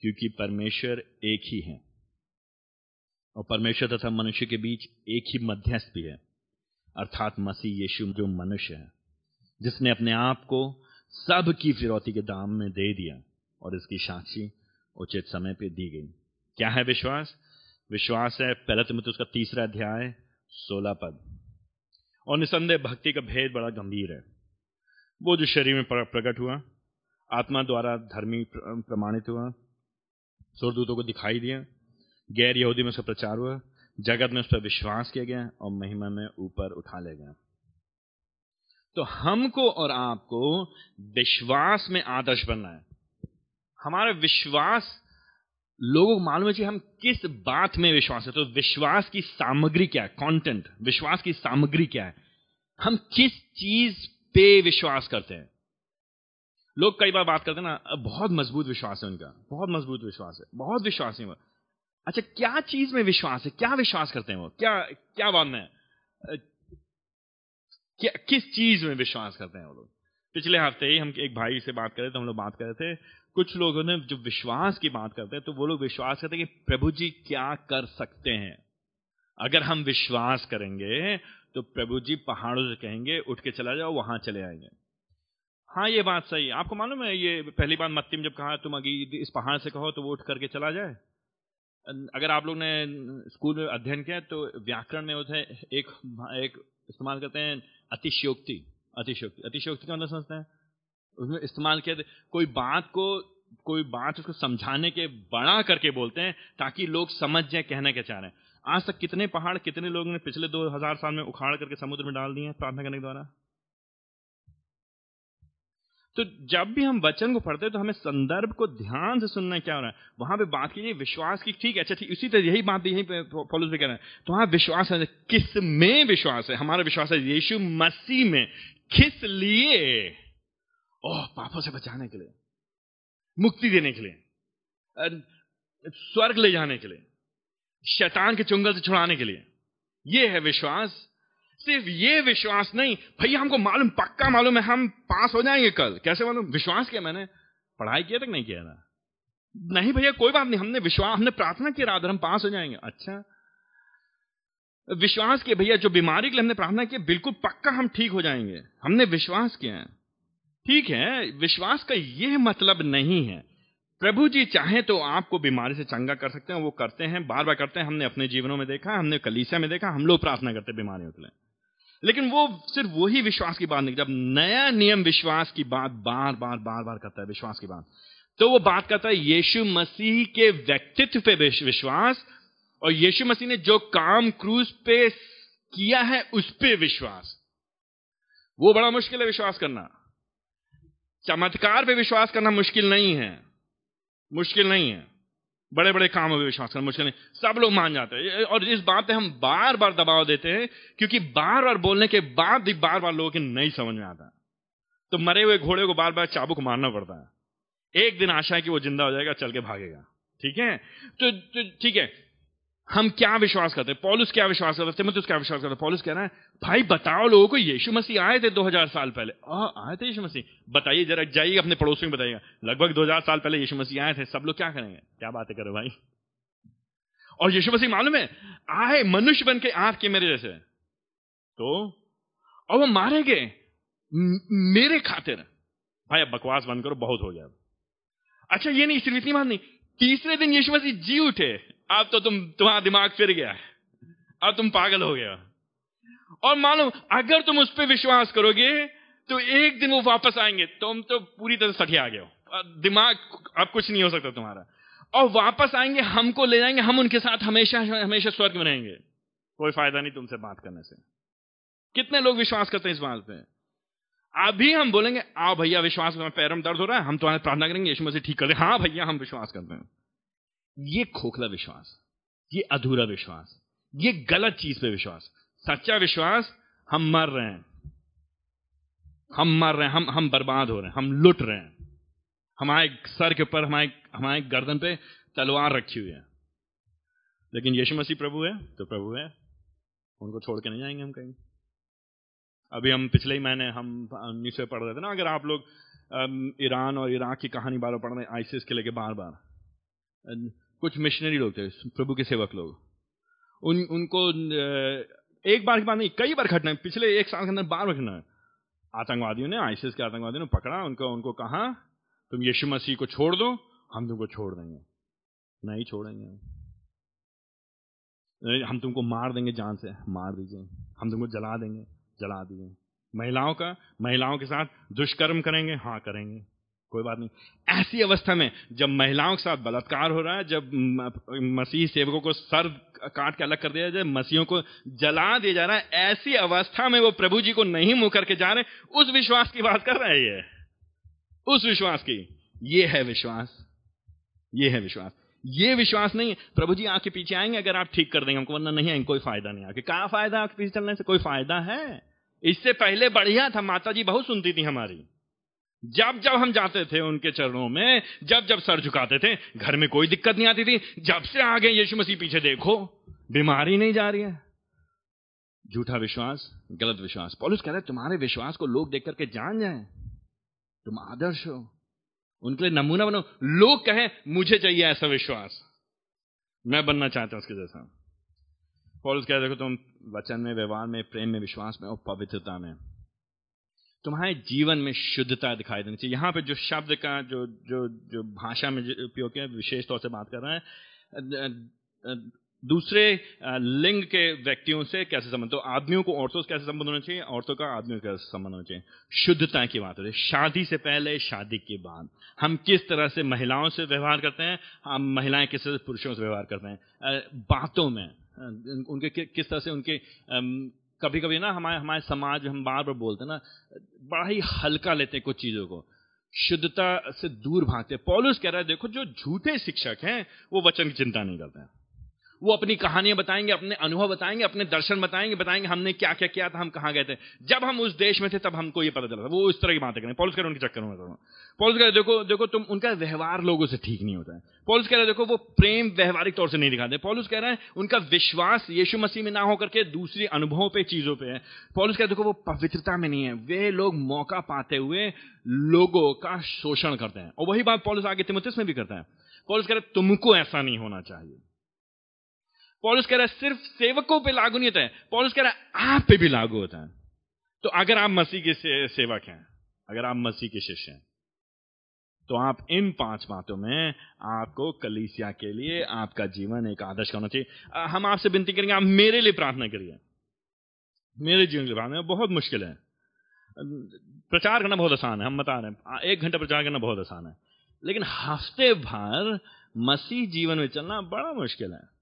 क्योंकि परमेश्वर एक ही है। और परमेश्वर तथा मनुष्य के बीच एक ही मध्यस्थ भी है, अर्थात मसीह यीशु जो मनुष्य है, जिसने अपने आप को सब की फिरौती के दाम में दे दिया और इसकी साक्षी उचित समय पे दी गई। क्या है विश्वास? विश्वास है, पहले तो उसका तीसरा अध्याय, सोलह पद। और निसंदेह भक्ति का भेद बड़ा गंभीर है। वो जो शरीर में प्रकट हुआ आत्मा द्वारा धर्मी प्रमाणित हुआ। स्वर्गदूतों को दिखाई दिया। गैर यहूदी में उसका प्रचार हुआ। जगत में उस पर विश्वास किया गया और महिमा में ऊपर उठा ले गया। तो हमको और आपको विश्वास में आदर्श बनना है। हमारा विश्वास, लोगों को मालूम है कि हम किस बात में विश्वास है। तो विश्वास की सामग्री क्या है? कंटेंट विश्वास की सामग्री क्या है? हम किस चीज़ पे विश्वास करते हैं? लोग कई बार बात करते हैं ना बहुत मज़बूत विश्वास है उनका, बहुत मज़बूत विश्वास है, बहुत विश्वास है वो। अच्छा क्या चीज़ में विश्वास है? क्या विश्वास करते हैं वो? क्या क्या बात है? क्या, किस चीज़ में विश्वास करते हैं वो लोग? पिछले हफ़्ते ही हम एक भाई से बात कर रहे थे, हम लोग बात कर रहे थे, कुछ लोगों ने जो विश्वास की बात करते हैं तो वो लोग विश्वास करते हैं कि प्रभु जी क्या कर सकते हैं। अगर हम विश्वास करेंगे तो प्रभु जी पहाड़ों से कहेंगे, उठ के चला जाओ, वहाँ चले आएँगे। हाँ ये बात सही है। आपको मालूम है, ये पहली बार मत्तीम जब कहा, तुम अगर इस पहाड़ से कहो तो वो उठ करके चला जाए? अगर आप लोग ने स्कूल में अध्ययन किया तो व्याकरण में होता एक एक इस्तेमाल करते हैं, अतिशयोक्ति। अतिशयोक्ति। अतिशयोक्ति का मतलब समझते हैं? उसमें इस्तेमाल किया कोई बात को, कोई बात उसको समझाने के, बड़ा करके बोलते हैं, ताकि लोग समझ जाए, कहने के चाह रहे हैं आज तक कितने पहाड़, कितने लोगों ने पिछले दो हज़ार साल में उखाड़ करके समुद्र में डाल दिए प्रार्थना करने के द्वारा? तो जब भी हम वचन को पढ़ते हैं तो हमें संदर्भ को ध्यान से सुनना क्या हो रहा है? वहाँ पे बात कीजिए विश्वास की, ठीक है अच्छा ठीक इसी तरह यही बात यही फॉलोज भी कह रहे हैं। तो वहाँ विश्वास है, किसमें विश्वास है? हमारा विश्वास है यीशु मसीह में। किस लिए? ओह, पापों से बचाने के लिए, मुक्ति देने के लिए स्वर्ग ले जाने के लिए, शैतान के चुंगल से छुड़ाने के लिए। यह है विश्वास। सिर्फ़ ये विश्वास नहीं, भैया, हमको मालूम, पक्का मालूम है, हम पास हो जाएँगे कल। कैसे मालूम? विश्वास किया मैंने। पढ़ाई किया तक नहीं किया था नहीं भैया, कोई बात नहीं, हमने विश्वास, हमने प्रार्थना किया रात हम पास हो जाएँगे। अच्छा। विश्वास किया, भैया, जो बीमारी के लिए हमने प्रार्थना की, बिल्कुल पक्का हम ठीक हो जाएँगे। हमने विश्वास किया है। ठीक है, विश्वास का यह मतलब नहीं है। प्रभु जी चाहे तो आपको बीमारी से चंगा कर सकते हैं, वो करते हैं बार बार करते हैं। हमने अपने जीवनों में देखा, हमने कलीसिया में देखा, हम लोग प्रार्थना करते बीमारियों के लिए। लेकिन वो सिर्फ़ वही विश्वास की बात नहीं, जब नया नियम विश्वास की बात बार बार बार बार करता है, विश्वास की बात तो वो बात करता है, यीशु मसीह के व्यक्तित्व पे विश्वास, और यीशु मसीह ने जो काम क्रूज पे किया है, उस पे विश्वास। वो बड़ा मुश्किल है विश्वास करना। चमत्कार पे विश्वास करना मुश्किल नहीं है। मुश्किल नहीं है। बड़े बड़े काम में विश्वास करना मुश्किल नहीं। सब लोग मान जाते हैं। और इस बात पे हम बार बार दबाव देते हैं क्योंकि बार बार बोलने के बाद भी बार बार लोगों के नहीं समझ में आता। तो मरे हुए घोड़े को बार बार चाबुक मारना पड़ता है। एक दिन आशा है कि वो ज़िंदा हो जाएगा चल के भागेगा। ठीक है? तो, तो ठीक है। हम क्या विश्वास करते हैं? पॉलिस क्या विश्वास करते हैं? तिमुतुस क्या विश्वास करते पॉलिस कह रहा है भाई बताओ लोगों को यीशु मसीह आए थे 2000 साल पहले। आ, आए थे यीशु मसीह? बताइए जरा जाइए अपने पड़ोसी में बताइएगा। लगभग 2000 साल पहले यीशु मसीह आए थे सब लोग क्या करेंगे? क्या बातें करो भाई? और यीशु मसीह मालूम है आए मनुष्य बन के आँख के मेरे जैसे। तो और वो मारे गए मेरे खातिर। भाई अब बकवास बंद करो बहुत हो गया। अच्छा ये नहीं सिर्फ़ इतनी बात नहीं तीसरे दिन यीशु मसीह जी उठे अब तो तुम, तुम्हारा दिमाग फिर गया अब तुम पागल हो गया। और मालूम, अगर तुम उस पर विश्वास करोगे तो एक दिन वो वापस आएँगे। तुम तो पूरी तरह सठिया गए हो। दिमाग, अब कुछ नहीं हो सकता तुम्हारा। और वापस आएँगे, हमको ले जाएँगे, हम उनके साथ हमेशा हमेशा स्वर्ग में रहेंगे। कोई फ़ायदा नहीं तुमसे बात करने से। कितने लोग विश्वास करते हैं इस बात पे? अभी हम बोलेंगे, आओ भैया, विश्वास में पैरम दर्द हो रहा है, हम तुम्हारे प्रार्थना करेंगे, यीशु मसीह ठीक कर दे। हाँ भैया, हम विश्वास करते हैं। ये खोखला विश्वास, ये अधूरा विश्वास, ये गलत चीज़ पे विश्वास। सच्चा विश्वास, हम मर रहे हैं। हम मर रहे हैं, हम हम बर्बाद हो रहे हैं, हम लुट रहे हैं। हमारे सर के ऊपर, हमारे हमारे गर्दन पे तलवार रखी हुई है। लेकिन यीशु मसीह प्रभु है तो प्रभु है। उनको छोड़ के नहीं जाएँगे हम कहीं। अभी हम पिछले ही महीने हम न्यूज़ पढ़ रहे थे ना, अगर आप लोग ईरान और इराक की कहानी बार बार पढ़ रहे आईसीएस के लेके बार बार। कुछ मिशनरी लोग थे, प्रभु के सेवक लोग। उन, उनको एक बार की बात नहीं, कई बार घटना पिछले एक साल के अंदर बार घटना है आतंकवादियों ने आईसीएस के आतंकवादियों ने पकड़ा, उनको उनको कहा, तुम यीशु मसीह को छोड़ दो, हम तुमको छोड़ देंगे। नहीं छोड़ेंगे। हम तुमको मार देंगे, जान से, मार दीजिए। हम तुमको जला देंगे, जला दीजिए महिलाओं का, महिलाओं के साथ दुष्कर्म करेंगे हाँ करेंगे। कोई बात नहीं। ऐसी अवस्था में जब महिलाओं के साथ बलात्कार हो रहा है, जब मसीह सेवकों को सर काट के अलग कर दिया जाए, मसीहों को जला दिया जा रहा है, ऐसी अवस्था में वो प्रभु जी को नहीं मुँह करके जा रहे उस विश्वास की बात कर रहे हैं उस विश्वास की। ये है विश्वास। ये है विश्वास। ये विश्वास नहीं है। प्रभु जी आपके पीछे आएँगे, अगर आप ठीक कर देंगे, हमको वरना नहीं आएँगे, कोई फ़ायदा नहीं आके। क्या फ़ायदा? आपके पीछे चलने से कोई फ़ायदा है? इससे पहले बढ़िया था माता जी बहुत सुनती थी हमारी। जब जब हम जाते थे उनके चरणों में, जब जब सर झुकाते थे, घर में कोई दिक्कत नहीं आती थी। जब से आ गए यीशु मसीह, पीछे देखो, बीमारी नहीं जा रही है। झूठा विश्वास, गलत विश्वास। पॉलिस कह रहे तुम्हारे विश्वास को लोग देख करके जान जाए। तुम आदर्श हो। उनके लिए नमूना बनो। लोग कहें, मुझे चाहिए ऐसा विश्वास। मैं बनना चाहता हूँ उसके जैसा। पॉलिस कह रहे देखो, तुम वचन में, व्यवहार में, प्रेम में, विश्वास में और पवित्रता में। तुम्हारे जीवन में शुद्धता दिखाई देनी चाहिए। यहाँ पे जो शब्द का, जो जो जो भाषा में उपयोग किया, विशेष तौर से बात कर रहे हैं दूसरे लिंग के व्यक्तियों से कैसे संबंध तो आदमियों को औरतों से कैसे संबंध होना चाहिए, औरतों का आदमियों का संबंध होना चाहिए? शुद्धता की बात हो रही है। शादी से पहले शादी के बाद हम किस तरह से महिलाओं से व्यवहार करते हैं, हम महिलाएँ किस तरह से पुरुषों से व्यवहार करते हैं? बातों में उनके किस तरह से उनके कभी कभी ना हमारे हमारे समाज हम बार बार बोलते हैं ना, बड़ा ही हल्का लेते हैं कुछ चीज़ों को। शुद्धता से दूर भागते पॉलिस कह रहा है, देखो, जो झूठे शिक्षक हैं, वो वचन की चिंता नहीं करते हैं। वो अपनी कहानियाँ बताएँगे, अपने अनुभव बताएँगे, अपने दर्शन बताएँगे बताएँगे हमने क्या क्या किया था, हम कहाँ गए थे। जब हम उस देश में थे, तब हमको ये पता चला था। वो इस तरह की बातें करें। पॉलिस कह रहे उनके चक्कर में करो। पॉलिस कह देखो देखो, तुम, उनका व्यवहार लोगों से ठीक नहीं होता है। पॉलिस कह रहे देखो, वो प्रेम व्यवहारिक तौर से नहीं दिखाते। पॉलिस कह रहे हैं, उनका विश्वास यीशु मसीह में ना होकर के दूसरे अनुभवों पे, चीज़ों पे है। पॉलिस कह रहे देखो, वो पवित्रता में नहीं है। वे लोग मौका पाते हुए लोगों का शोषण करते हैं। और वही बात पॉलिस आगे तिमोथिस में भी करता है। पॉलिस कह रहे तुमको ऐसा नहीं होना चाहिए। पॉलिस कह रहा है सिर्फ़ सेवकों पे लागू नहीं होता है। पॉलिस कह रहा है आप पे भी लागू होता है। तो अगर आप मसीह के से, सेवक हैं अगर आप मसीह के शिष्य हैं तो आप इन पाँच बातों में आपको कलीसिया के लिए आपका जीवन एक आदर्श होना चाहिए। हम आपसे विनती करेंगे आप मेरे लिए प्रार्थना करिए। मेरे जीवन के प्रार्थना बहुत मुश्किल है। प्रचार करना बहुत आसान है हम बता रहे हैं। एक घंटा प्रचार करना बहुत आसान है। लेकिन हफ़्ते भर मसीह जीवन में चलना बड़ा मुश्किल है।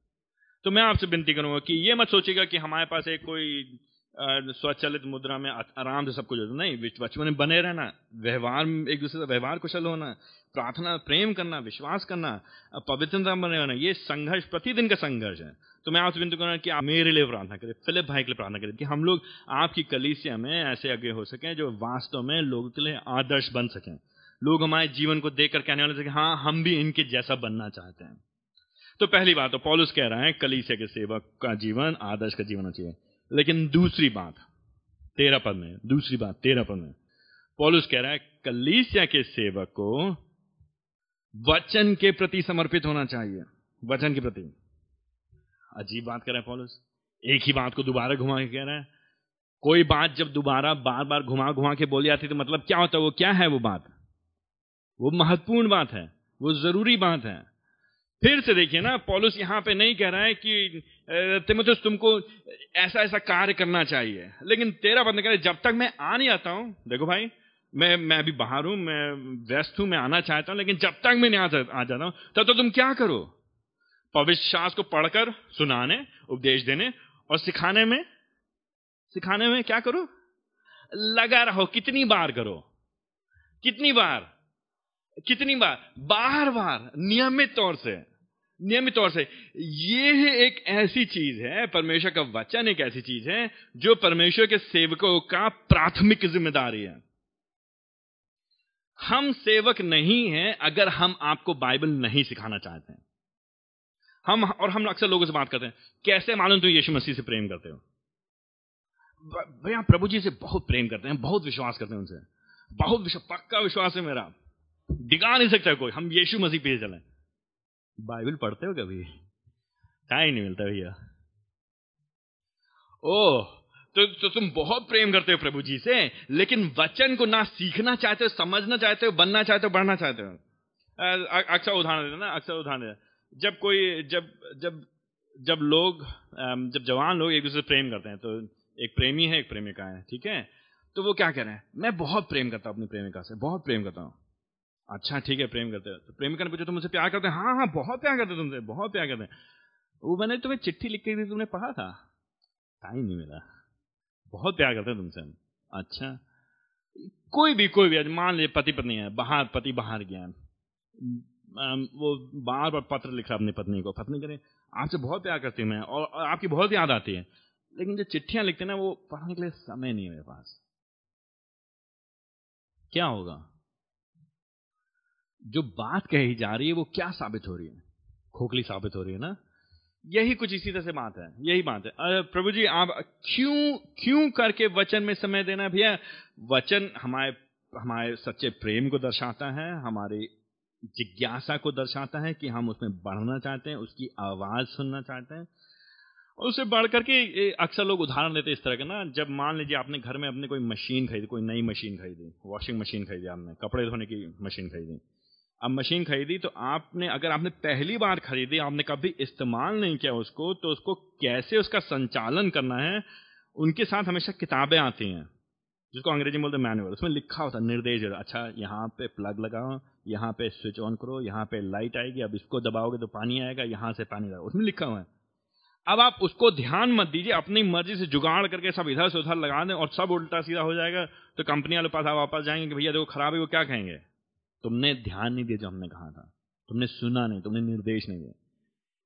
तो मैं आपसे विनती करूँगा कि ये मत सोचेगा कि हमारे पास एक कोई स्वचलित मुद्रा में आराम से सब कुछ होता नहीं बचपन में बने रहना, व्यवहार एक दूसरे का व्यवहार कुशल होना, प्रार्थना, प्रेम करना, विश्वास करना पवित्रता बने रहना, ये संघर्ष, प्रतिदिन का संघर्ष है। तो मैं आपसे विनती करूँगा कि आप मेरे लिए प्रार्थना करें, फिलिप भाई के लिए प्रार्थना करें कि हम लोग आपकी कलीसिया में ऐसे आगे हो सकें जो वास्तव में लोगों के लिए आदर्श बन सकें। लोग हमारे जीवन को देख कर कहने वाले सके हाँ हम भी इनके जैसा बनना चाहते हैं। तो पहली बात तो पॉलुस कह रहा है, कलीसिया के सेवक का जीवन, आदर्श का जीवन चाहिए। लेकिन दूसरी बात, तेरह पद में, दूसरी बात, तेरह पद में। पॉलुस कह रहा है, कलीसिया के सेवक को वचन के प्रति समर्पित होना चाहिए। वचन के प्रति। अजीब बात कर रहा है पॉलुस। एक ही बात को दोबारा घुमा के कह रहा है। कोई बात जब दोबारा बार बार घुमा घुमा के बोली जाती तो मतलब क्या होता है? वो क्या है वो बात? वो महत्वपूर्ण बात है। वो ज़रूरी बात है। फिर से देखिए ना, पॉलुस यहाँ पे नहीं कह रहा है कि तिमोथुस तुमको ऐसा ऐसा कार्य करना चाहिए। लेकिन तेरा पद कह रहे जब तक मैं आ नहीं आता हूँ, देखो भाई, मैं मैं अभी बाहर हूँ, मैं व्यस्त हूँ, मैं आना चाहता हूँ, लेकिन जब तक मैं नहीं आ जाता हूँ, तब तो तुम क्या करो? पवित्र शास्त्र को पढ़कर सुनाने, उपदेश देने और सिखाने में सिखाने में क्या करो? लगा रहो, कितनी बार करो? कितनी बार? कितनी बार? बार बार नियमित तौर से। नियमित तौर से। ये एक ऐसी चीज़ है, परमेश्वर का वचन एक ऐसी चीज़ है, जो परमेश्वर के सेवकों का प्राथमिक ज़िम्मेदारी है। हम सेवक नहीं हैं अगर हम आपको बाइबल नहीं सिखाना चाहते हैं। हम, और हम अक्सर लोगों से बात करते हैं, कैसे मालूम तुम यीशु मसीह से प्रेम करते हो? भैया, प्रभु जी से बहुत प्रेम करते हैं, बहुत विश्वास करते हैं उनसे। बहुत विश्वास पक्का विश्वास है मेरा। दिखा नहीं सकता कोई हम यीशु मसीह पे चले। बाइबल पढ़ते हो कभी? टाइम नहीं मिलता भैया। ओ तो, तो तुम बहुत प्रेम करते हो प्रभु जी से लेकिन वचन को ना सीखना चाहते हो समझना चाहते हो बनना चाहते हो बढ़ना चाहते हो? अक्सर उदाहरण देते ना अक्सर उदाहरण देते जब कोई जब जब जब लोग जब जवान लोग एक दूसरे से प्रेम करते हैं तो एक प्रेमी है एक प्रेमिका है ठीक है? तो वो क्या कह रहे हैं? मैं बहुत प्रेम करता हूँ अपनी प्रेमिका से बहुत प्रेम करता हूँ। अच्छा ठीक है, प्रेम करते हो। तो प्रेमिका ने पूछा तुम मुझसे प्यार करते हैं। हाँ हाँ बहुत प्यार करते तुमसे, बहुत प्यार करते हैं। वो मैंने तुम्हें चिट्ठी लिख के दी, तुमने पढ़ा था? टाइम नहीं मिला। बहुत प्यार करते हैं तुमसे। अच्छा। कोई भी कोई भी मान लीजिए पति पत्नी है, बाहर, पति बाहर गया वो बार बार पत्र लिख अपनी पत्नी को। पत्नी करे आपसे बहुत प्यार करती हूँ मैं और आपकी बहुत याद आती है। लेकिन जो चिट्ठियाँ लिखते हैं ना, वो पढ़ने के लिए समय नहीं है मेरे पास। क्या होगा? जो बात कही जा रही है, वो क्या साबित हो रही है? खोखली साबित हो रही है ना? यही कुछ इसी तरह से बात है, यही बात है। प्रभु जी, आप क्यों क्यों करके वचन में समय देना भैया, वचन हमारे हमारे सच्चे प्रेम को दर्शाता है, हमारी जिज्ञासा को दर्शाता है कि हम उसमें बढ़ना चाहते हैं, उसकी आवाज़ सुनना चाहते हैं। और उससे बढ़ करके अक्सर लोग उदाहरण देते इस तरह के ना, जब मान लीजिए आपने घर में अपने कोई मशीन खरीदी, कोई नई मशीन खरीदी वॉशिंग मशीन खरीदी आपने, कपड़े धोने की मशीन खरीदी अब मशीन खरीदी तो आपने, अगर आपने पहली बार खरीदी, आपने कभी इस्तेमाल नहीं किया उसको तो उसको कैसे उसका संचालन करना है? उनके साथ हमेशा किताबें आती हैं, जिसको अंग्रेज़ी में बोलते मैनुअल। उसमें लिखा होता है, निर्देश अच्छा यहाँ पे प्लग लगाओ, यहाँ पे स्विच ऑन करो, यहाँ पे लाइट आएगी, अब इसको दबाओगे तो पानी आएगा, यहाँ से पानी आएगा उसमें लिखा हुआ है। अब आप उसको ध्यान मत दीजिए, अपनी मर्ज़ी से जुगाड़ करके सब इधर से उधर लगा दें और सब उल्टा सीधा हो जाएगा तो कंपनी वाले पास आप वापस जाएँगे कि भैया देखो खराब है, वो क्या कहेंगे? तुमने ध्यान नहीं दिया जो हमने कहा था। तुमने सुना नहीं तुमने निर्देश नहीं दिया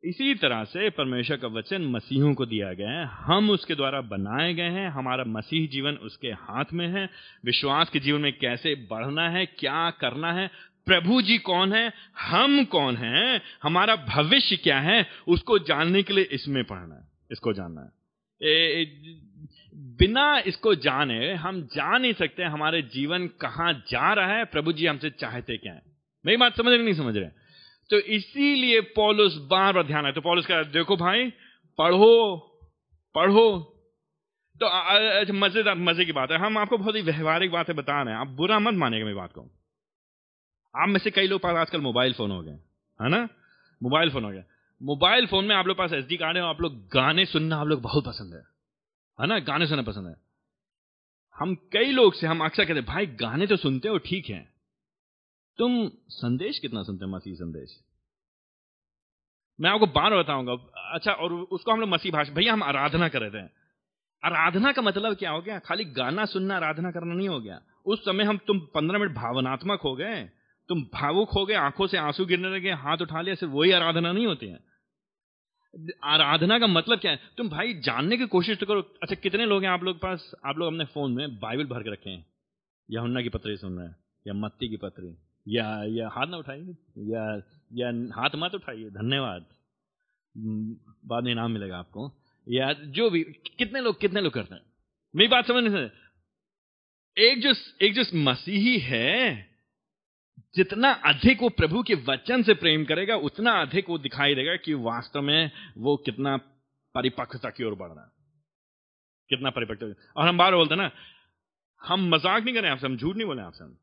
इसी तरह से परमेश्वर का वचन मसीहों को दिया गया है। हम उसके द्वारा बनाए गए हैं हमारा मसीह जीवन उसके हाथ में है। विश्वास के जीवन में कैसे बढ़ना है क्या करना है प्रभु जी कौन है हम कौन हैं हमारा भविष्य क्या है उसको जानने के लिए इसमें पढ़ना है इसको जानना है। ए, बिना इसको जाने, हम जा नहीं सकते हमारे जीवन कहाँ जा रहा है, प्रभु जी हमसे चाहते क्या है? मेरी बात समझ रहे नहीं समझ रहे तो इसीलिए पॉलुस बार बार ध्यान है तो पॉलुस कह देखो भाई, पढ़ो पढ़ो। तो अच्छा मज़ेदार, मज़े की बात है। हम आपको बहुत ही व्यवहारिक बातें बता रहे हैं। आप बुरा मत मानेगा मेरी बात को। आप में से कई लोग पास आजकल मोबाइल फ़ोन हो गए। है ना? मोबाइल फ़ोन हो गया। मोबाइल फ़ोन में आप लोग पास एस डी कार्ड है आप लोग गाने सुनना आप लोग बहुत पसंद है। है ना? गाने सुनना पसंद है। हम कई लोग से हम अक्सर कहते भाई, गाने तो सुनते हो, ठीक है। तुम संदेश कितना सुनते हो, मसीह संदेश? मैं आपको बार बताऊँगा। अच्छा और उसको हम लोग मसीह भाषा, भैया, हम आराधना कर रहे थे। आराधना का मतलब क्या हो गया? खाली गाना सुनना, आराधना करना नहीं हो गया। उस समय हम, तुम पंद्रह मिनट भावनात्मक हो गए। तुम भावुक हो गए, आँखों से आँसू गिरने लगे, हाथ उठा लिया, सिर्फ़ वही आराधना नहीं होती है। आराधना का मतलब क्या है? तुम भाई जानने की कोशिश तो करो। अच्छा कितने लोग हैं आप लोग पास? आप लोग अपने फ़ोन में बाइबल भर के रखे हैं। या हुन्ना की पत्री सुन रहे हैं, या मत्ती की पत्री, या या हाथ ना उठाइए, या या हाथ मत उठाइए, धन्यवाद। बाद में इनाम मिलेगा आपको। या जो भी, कितने लोग कितने लोग करते हैं? मेरी बात समझ नहीं एक जो एक जो मसीही है जितना अधिक वो प्रभु के वचन से प्रेम करेगा, उतना अधिक वो दिखाई देगा कि वास्तव में वो कितना परिपक्वता की ओर बढ़ रहा है। कितना परिपक्वता और हम बार बोलते ना, हम मज़ाक नहीं करें आपसे, हम झूठ नहीं बोले आपसे। हम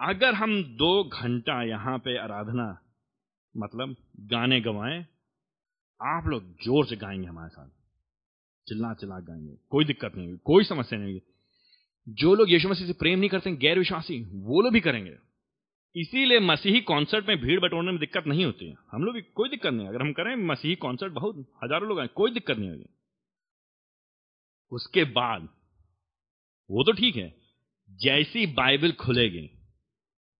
अगर हम दो घंटा यहाँ पे आराधना मतलब गाने गवाएँ, आप लोग ज़ोर से गाएँगे हमारे साथ। चिल्ला चिल्ला गाएँगे, कोई दिक्कत नहीं होगी, कोई समस्या नहीं होगी। जो लोग यीशु मसीह से प्रेम नहीं करते गैर विश्वासी वो लोग भी करेंगे। इसीलिए मसीही कॉन्सर्ट में भीड़ बटोरने में दिक्कत नहीं होती। हम लोग भी कोई दिक्कत नहीं अगर हम करें, मसीही कॉन्सर्ट बहुत हज़ारों लोग आए, कोई दिक्कत नहीं होगी। उसके बाद, वो तो ठीक है, जैसी बाइबल खुलेगी,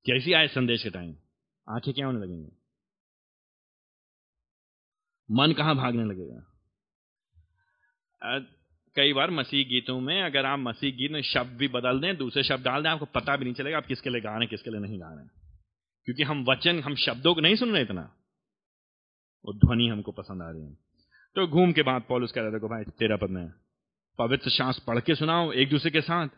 जैसी आए संदेश के टाइम, आँखें क्या होने लगेंगे? मन कहाँ भागने लगेगा? कई बार मसीह गीतों में अगर आप मसीह गीत में शब्द भी बदल दें, दूसरे शब्द डाल दें, आपको पता भी नहीं चलेगा आप किसके लिए गा रहे हैं, किसके लिए नहीं गा रहे हैं। क्योंकि हम वचन हम शब्दों को नहीं सुन रहे इतना। वो ध्वनि हमको पसंद आ रही है। तो घूम के बाद पॉलिस कह रहे भाई तेरा पद में पवित्र सांस पढ़ के सुनाओ एक दूसरे के साथ।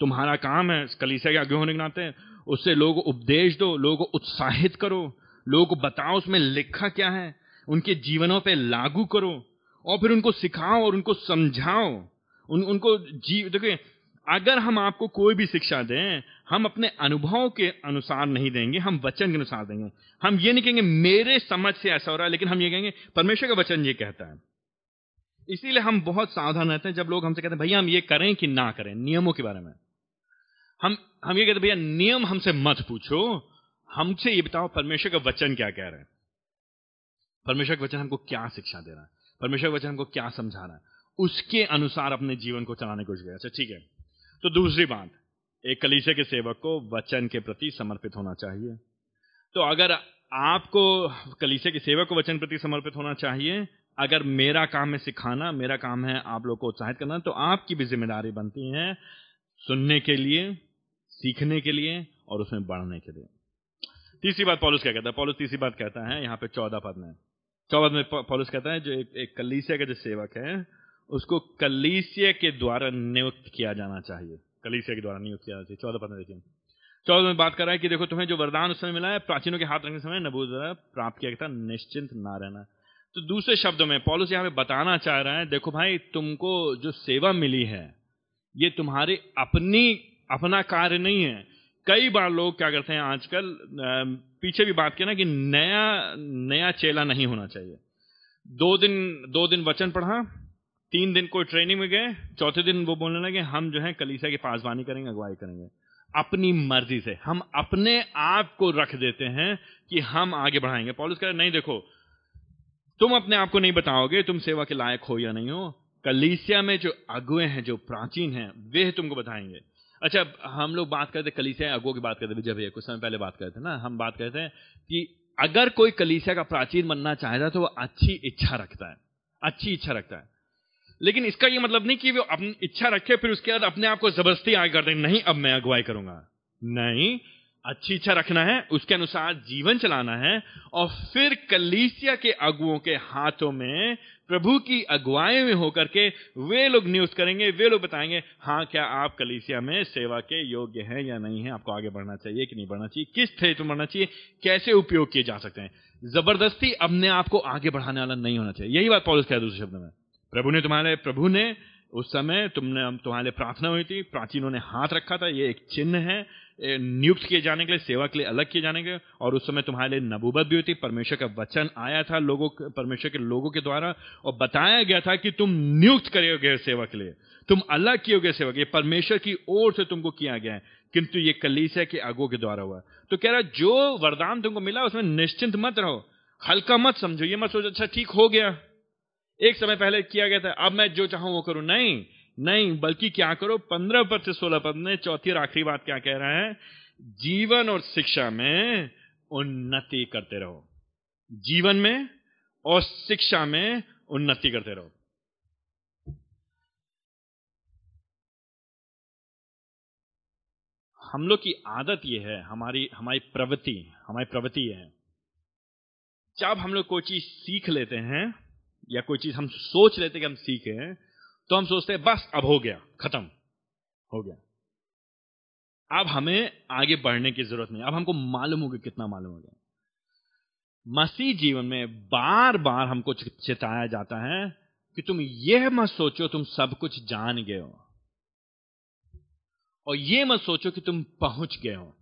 तुम्हारा काम है कलीसिया के आगे होने के नाते उससे लोगों को उपदेश दो लोगों को उत्साहित करो लोगों को बताओ उसमें लिखा क्या है उनके जीवनों पे लागू करो और फिर उनको सिखाओ और उनको समझाओ। उन, उनको जी देखिए अगर हम आपको कोई भी शिक्षा दें हम अपने अनुभव के अनुसार नहीं देंगे, हम वचन के अनुसार देंगे। हम ये नहीं कहेंगे, मेरे समझ से ऐसा हो रहा है, लेकिन हम ये कहेंगे, परमेश्वर का वचन ये कहता है। इसीलिए हम बहुत सावधान रहते हैं जब लोग हमसे कहते हैं, भैया, हम ये करें कि ना करें, नियमों के बारे में? हम हम ये कहते भैया, नियम हमसे मत पूछो, हमसे ये बताओ, परमेश्वर का वचन क्या कह रहे हैं? परमेश्वर का वचन हमको क्या शिक्षा दे रहा है? परमेश्वर का वचन हमको क्या समझा रहा है? उसके अनुसार अपने जीवन को चलाने की अच्छा ठीक है। तो दूसरी बात एक कलीसे के सेवक को वचन के प्रति समर्पित होना चाहिए। तो अगर आपको कलीसे के सेवक को वचन प्रति समर्पित होना चाहिए अगर मेरा काम है सिखाना मेरा काम है आप लोग को उत्साहित करना तो आपकी भी ज़िम्मेदारी बनती है सुनने के लिए सीखने के लिए और उसमें बढ़ने के लिए। तीसरी बात पॉलिस क्या कहता है? पॉलिस तीसरी बात कहता है यहाँ पे चौदह पद में। चौदह में पॉलिस कहता है जो एक, एक कलीसिया का जो सेवक है उसको कलीसिया के द्वारा नियुक्त किया जाना चाहिए। कलीसिया के द्वारा नियुक्त किया चाहिए चौदह पद में देखिए चौदह में बात कर रहा है कि देखो, तुम्हें जो वरदान उस समय मिला है, प्राचीनों के हाथ रखने समय नबूद प्राप्त किया था निश्चिंत ना रहना तो दूसरे शब्दों में पॉलिस यहाँ पे बताना चाह रहा है, देखो भाई, तुमको जो सेवा मिली है, ये तुम्हारी अपनी, अपना कार्य नहीं है। कई बार लोग क्या करते हैं, आजकल पीछे भी बात किया ना कि नया नया चेला नहीं होना चाहिए। दो दिन दो दिन वचन पढ़ा तीन दिन कोई ट्रेनिंग में गए, चौथे दिन वो बोलने लगे, हम जो है कलीसा की पासवानी करेंगे, अगुवाई करेंगे। अपनी मर्ज़ी से, हम अपने आप को रख देते हैं कि हम आगे बढ़ाएँगे। पॉलिस कह नहीं देखो, तुम अपने आप को नहीं बताओगे, तुम सेवा के लायक हो या नहीं हो। कलीसिया में जो अगुए हैं, जो प्राचीन हैं, वे तुमको बताएँगे। अच्छा हम लोग बात करते, कलीसिया अगुओं की बात करते, विजय भैया, कुछ समय पहले बात करते ना, हम बात करते हैं कि अगर कोई कलीसिया का प्राचीन बनना चाहता है तो वो अच्छी इच्छा रखता है, अच्छी इच्छा रखता है। लेकिन इसका यह मतलब नहीं कि वो अपनी इच्छा रखे, फिर उसके बाद अपने आप को ज़बरदस्ती आगे कर दे नहीं, अब मैं अगुवाई करूँगा। नहीं, अच्छी इच्छा रखना है, उसके अनुसार जीवन चलाना है, और फिर कलीसिया के अगुओं के हाथों में, प्रभु की अगुवाई में होकर के वे लोग नियुक्त करेंगे, वे लोग बताएँगे हाँ क्या आप कलीसिया में सेवा के योग्य हैं या नहीं है? आपको आगे बढ़ना चाहिए कि नहीं बढ़ना चाहिए? किस थे में बढ़ना चाहिए? कैसे उपयोग किए जा सकते हैं? ज़बरदस्ती अपने आप को आगे बढ़ाने वाला नहीं होना चाहिए। यही बात पॉलिस कह दूसरे शब्द में। प्रभु ने तुम्हारे, प्रभु ने उस समय तुमने, तुम्हारे प्रार्थना हुई थी, प्राचीनों ने हाथ रखा था, ये एक चिन्ह है नियुक्त किए जाने के लिए, सेवा के लिए अलग किए जाने के और उस समय तुम्हारे लिए नबूबत भी हुई थी, परमेश्वर का वचन आया था लोगों परमेश्वर के लोगों के द्वारा, और बताया गया था कि तुम नियुक्त करोगे सेवा के लिए, तुम अलग किए सेवा के लिए, परमेश्वर की ओर से तुमको किया गया है, किंतु ये कलीसिया के आगो के द्वारा हुआ। तो कह रहा, जो वरदान तुमको मिला, उसमें निश्चिंत मत रहो, हल्का मत समझो, ये मत सोचो अच्छा ठीक हो गया। एक समय पहले किया गया था, अब मैं जो चाहूँ वो करूँ। नहीं नहीं, बल्कि क्या करो, पंद्रह पद से सोलह पद में चौथी और आखिरी बात क्या कह रहा है? जीवन और शिक्षा में उन्नति करते रहो। जीवन में और शिक्षा में उन्नति करते रहो। हम लोग की आदत यह है, हमारी हमारी प्रवृत्ति हमारी प्रवृत्ति है। जब हम लोग कोई चीज़ सीख लेते हैं या कोई चीज़ हम सोच लेते कि हम सीखे हैं तो हम सोचते हैं, बस अब हो गया, खत्म, हो गया। अब हमें आगे बढ़ने की ज़रूरत नहीं, अब हमको मालूम हो गया कितना मालूम हो गया। मसीह जीवन में बार बार हमको चिताया जाता है कि तुम यह मत सोचो तुम सब कुछ जान गए हो। और यह मत सोचो कि तुम पहुँच गए हो।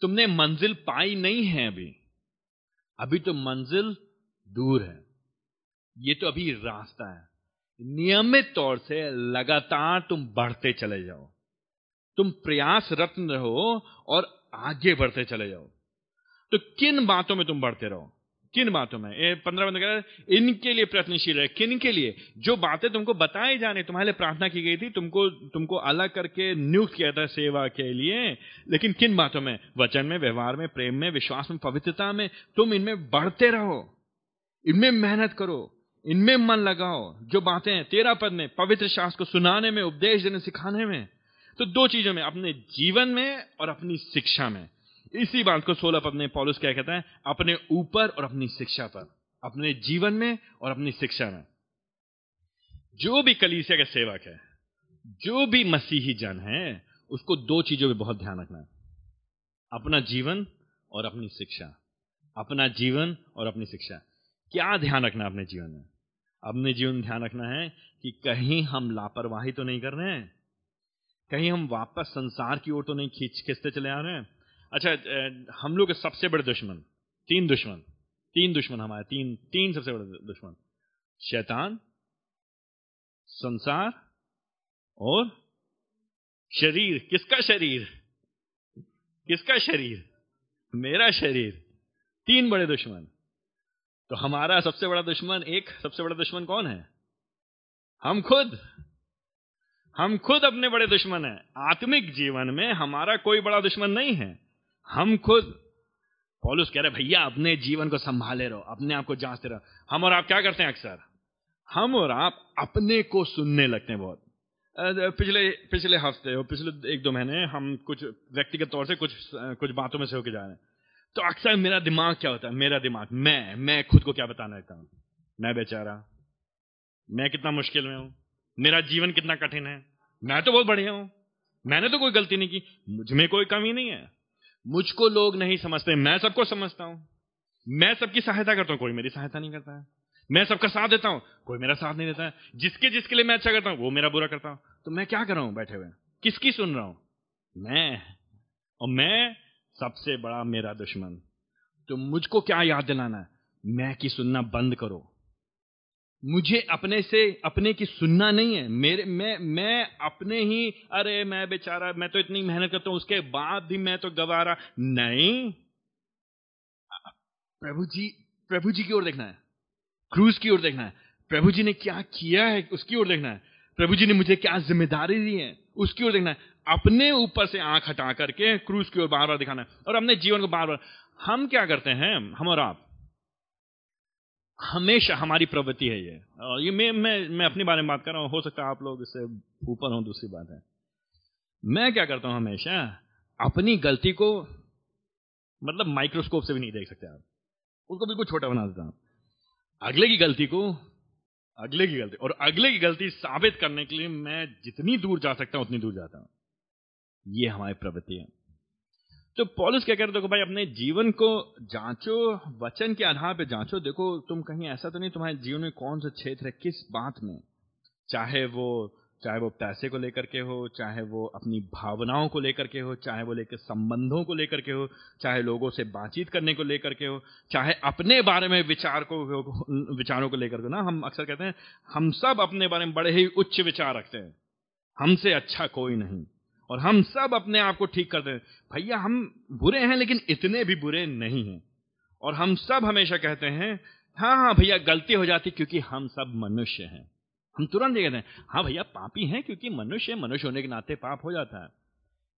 तुमने मंजिल पाई नहीं है अभी। अभी तो मंजिल दूर है। ये तो अभी रास्ता है। नियमित तौर से लगातार तुम बढ़ते चले जाओ। तुम प्रयास रत्न रहो और आगे बढ़ते चले जाओ। तो किन बातों में तुम बढ़ते रहो? किन बातों में? पंद्रह बंद कह इनके लिए प्रयत्नशील है किन के लिए? जो बातें तुमको बताए जाने, तुम्हारे लिए प्रार्थना की गई थी, तुमको तुमको अलग करके नियुक्त किया था सेवा के लिए। लेकिन किन बातों में? वचन में, व्यवहार में, प्रेम में, विश्वास में, पवित्रता में तुम इनमें बढ़ते रहो। इनमें मेहनत करो, इनमें मन लगाओ, जो बातें तेरा पद में, पवित्र शास्त्र को सुनाने में, उपदेश देने, सिखाने में। तो दो चीज़ों में, अपने जीवन में और अपनी शिक्षा में। इसी बात को सोलह पद में पॉलिस क्या कहता है? अपने ऊपर और अपनी शिक्षा पर। अपने जीवन में और अपनी शिक्षा में। जो भी कलीसिया का सेवक है, जो भी मसीही जन है, उसको दो चीज़ों में बहुत ध्यान रखना है। अपना जीवन और अपनी शिक्षा। अपना जीवन और अपनी शिक्षा। क्या ध्यान रखना अपने जीवन में? अपने जीवन में ध्यान रखना है कि कहीं हम लापरवाही तो नहीं कर रहे हैं? कहीं हम वापस संसार की ओर तो नहीं खींच, खींचते चले आ रहे हैं? अच्छा हम लोग के सबसे बड़े दुश्मन, तीन दुश्मन तीन दुश्मन हमारे, तीन तीन सबसे बड़े दुश्मन। शैतान, संसार और शरीर। किसका शरीर? किसका शरीर? मेरा शरीर। तीन बड़े दुश्मन। तो हमारा सबसे बड़ा दुश्मन एक, सबसे बड़ा दुश्मन कौन है? हम खुद। हम खुद अपने बड़े दुश्मन हैं। आत्मिक जीवन में हमारा कोई बड़ा दुश्मन नहीं है। हम खुद। पॉलुस कह रहे, भैया, अपने जीवन को संभाले रहो, अपने आप को जांचते रहो। हम और आप क्या करते हैं अक्सर? हम और आप अपने को सुनने लगते हैं बहुत। पिछले पिछले हफ़्ते और पिछले एक दो महीने हम कुछ व्यक्तिगत तौर से कुछ कुछ बातों में से होके जा रहे हैं। तो अक्सर मेरा दिमाग क्या होता है? मेरा दिमाग, मैं मैं खुद को क्या बताना रहता हूँ? मैं बेचारा, मैं कितना मुश्किल में हूँ? मेरा जीवन कितना कठिन है? मैं तो बहुत बढ़िया हूँ। मैंने तो कोई गलती नहीं की। मुझमें कोई कमी नहीं है। मुझको लोग नहीं समझते। मैं सबको समझता हूँ। मैं सबकी सहायता करता हूँ। कोई मेरी सहायता नहीं करता है। मैं सबका साथ देता हूँ। कोई मेरा साथ नहीं देता है। जिसके जिसके लिए मैं अच्छा करता हूँ, वो मेरा बुरा करता हूँ। तो मैं क्या कर रहा हूँ बैठे हुए? किसकी सुन रहा हूँ? मैं। और मैं सबसे बड़ा मेरा दुश्मन। तो मुझको क्या याद दिलाना है? मैं की सुनना बंद करो। मुझे अपने से, अपने की सुनना नहीं है। मेरे, मैं मैं अपने ही, अरे मैं बेचारा, मैं तो इतनी मेहनत करता हूँ, उसके बाद भी मैं तो गवारा। नहीं। प्रभु जी प्रभु जी की ओर देखना है। क्रूज की ओर देखना है। प्रभु जी ने क्या किया है? उसकी ओर देखना है। प्रभु जी ने मुझे क्या ज़िम्मेदारी दी है? उसकी ओर देखना है। अपने ऊपर से आँख हटा करके क्रूज की ओर बार बार दिखाना है। और अपने जीवन को बार बार हम क्या करते हैं? हम और आप। हमेशा हमारी प्रवृत्ति है ये। और ये मैं मैं मैं अपने बारे में बात कर रहा हूँ। हो सकता है आप लोग इससे ऊपर हो, दूसरी बात है। मैं क्या करता हूँ हमेशा? अपनी गलती को मतलब माइक्रोस्कोप से भी नहीं देख सकते आप। उसको बिल्कुल छोटा बना देता हूँ। अगले की गलती को अगले की गलती, और अगले की गलती साबित करने के लिए मैं जितनी दूर जा सकता हूँ, उतनी दूर जाता हूँ। ये हमारी प्रवृत्ति है। तो पॉलिस क्या कर देखो भाई, अपने जीवन को जांचो, वचन के आधार पर जांचो। देखो, तुम कहीं ऐसा तो नहीं, तुम्हारे जीवन में कौन सा क्षेत्र है, किस बात में? चाहे वो चाहे वो पैसे को लेकर के हो, चाहे वो अपनी भावनाओं को लेकर के हो, चाहे वो लेकर संबंधों को लेकर के हो, चाहे लोगों से बातचीत करने को लेकर के हो, चाहे अपने बारे में विचार को, विचारों को लेकर के ना, हम अक्सर कहते हैं, हम सब अपने बारे में बड़े ही उच्च विचार रखते हैं। हमसे अच्छा कोई नहीं। और हम सब अपने आप को ठीक करते हैं। भैया, हम बुरे हैं, लेकिन इतने भी बुरे नहीं हैं। और हम सब हमेशा कहते हैं हाँ हाँ भैया, गलती हो जाती क्योंकि हम सब मनुष्य हैं। हम तुरंत ये कहते हैं हाँ भैया, पापी हैं क्योंकि मनुष्य मनुष्य होने के नाते पाप हो जाता है।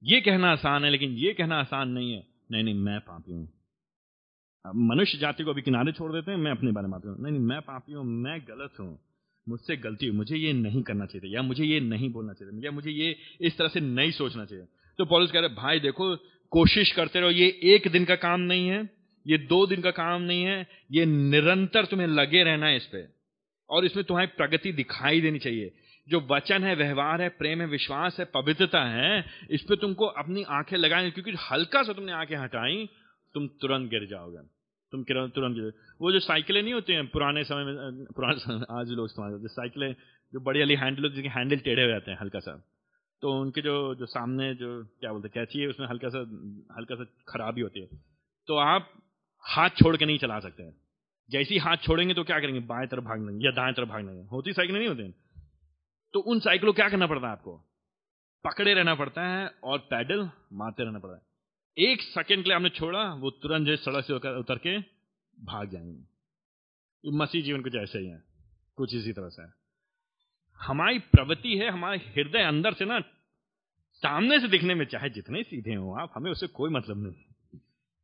ये कहना आसान है, लेकिन ये कहना आसान नहीं है। नहीं नहीं, मैं पापी हूँ। मनुष्य जाति को अभी किनारे छोड़ देते हैं, मैं अपने बारे में बात नहीं नहीं, मैं पापी हूँ, मैं गलत हूँ। मुझसे गलती हुई, मुझे ये नहीं करना चाहिए या मुझे ये नहीं बोलना चाहिए या मुझे ये इस तरह से नहीं सोचना चाहिए तो पॉलिस कह रहे भाई देखो, कोशिश करते रहो, ये एक दिन का काम नहीं है, ये दो दिन का काम नहीं है, ये निरंतर तुम्हें लगे रहना है इस पर और इसमें तुम्हारी प्रगति दिखाई देनी चाहिए। जो वचन है, व्यवहार है, प्रेम है, विश्वास है, पवित्रता है, इस पर तुमको अपनी आँखें लगाए क्योंकि हल्का सा तुमने आँखें हटाई, तुम तुरंत गिर जाओगे। तुम तुरंत गिर वो जो साइकिलें नहीं होती हैं, पुराने समय में पुराने समय आज लोग इस्तेमाल करते साइकिलें जो बड़ी वाली हैंडल होती है हैंडल टेढ़े हो जाते हैं, हल्का सा। तो उनके जो जो सामने जो, क्या बोलते हैं, कैची है, उसमें हल्का सा हल्का सा खराबी होती है। तो आप हाथ छोड़ के नहीं चला सकते हैं। जैसे ही हाथ छोड़ेंगे तो क्या करेंगे? बाएँ तरफ़ भाग लेंगे या दाएँ तरफ़ भाग लेंगे। होती साइकिल नहीं होती तो उन साइकिलों क्या करना पड़ता है आपको? पकड़े रहना पड़ता है और पैडल मारते रहना पड़ता है। एक सेकेंड के लिए आपने छोड़ा, वो तुरंत जो सड़क से उतर के भाग जाएँगे। मसीह जीवन कुछ ऐसे ही है, कुछ इसी तरह से। हमारी प्रवृत्ति है, हमारे हृदय अंदर से ना, सामने से दिखने में, चाहे जितने सीधे हो आप, हमें उससे कोई मतलब नहीं।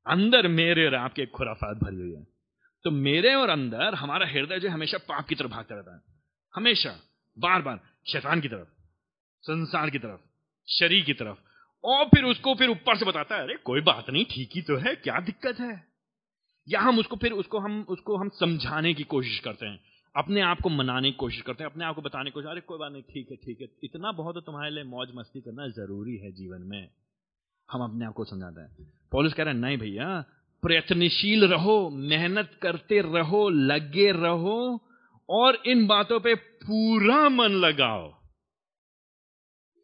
अंदर मेरे और आपके खुराफात भरी हुई है। तो मेरे और अंदर हमारा हृदय जो हमेशा पाप की तरफ़ भागता रहता है। हमेशा बार बार शैतान की तरफ़, संसार की तरफ़, शरीर की तरफ़, और फिर उसको फिर ऊपर से बताता है, अरे, कोई बात नहीं, ठीक ही तो है, क्या दिक्कत है? या हम उसको फिर, उसको हम उसको हम समझाने की कोशिश करते हैं, अपने आप को मनाने की कोशिश करते हैं, अपने आप को बताने की कोशिश, अरे, कोई बात नहीं, ठीक है ठीक है, इतना बहुत तो तुम्हारे लिए मौज मस्ती करना ज़रूरी है जीवन में। हम अपने आप को समझाते हैं। पुलिस कह रहे हैं, नहीं भैया प्रयत्नशील रहो, मेहनत करते रहो, लगे रहो और इन बातों पे पूरा मन लगाओ।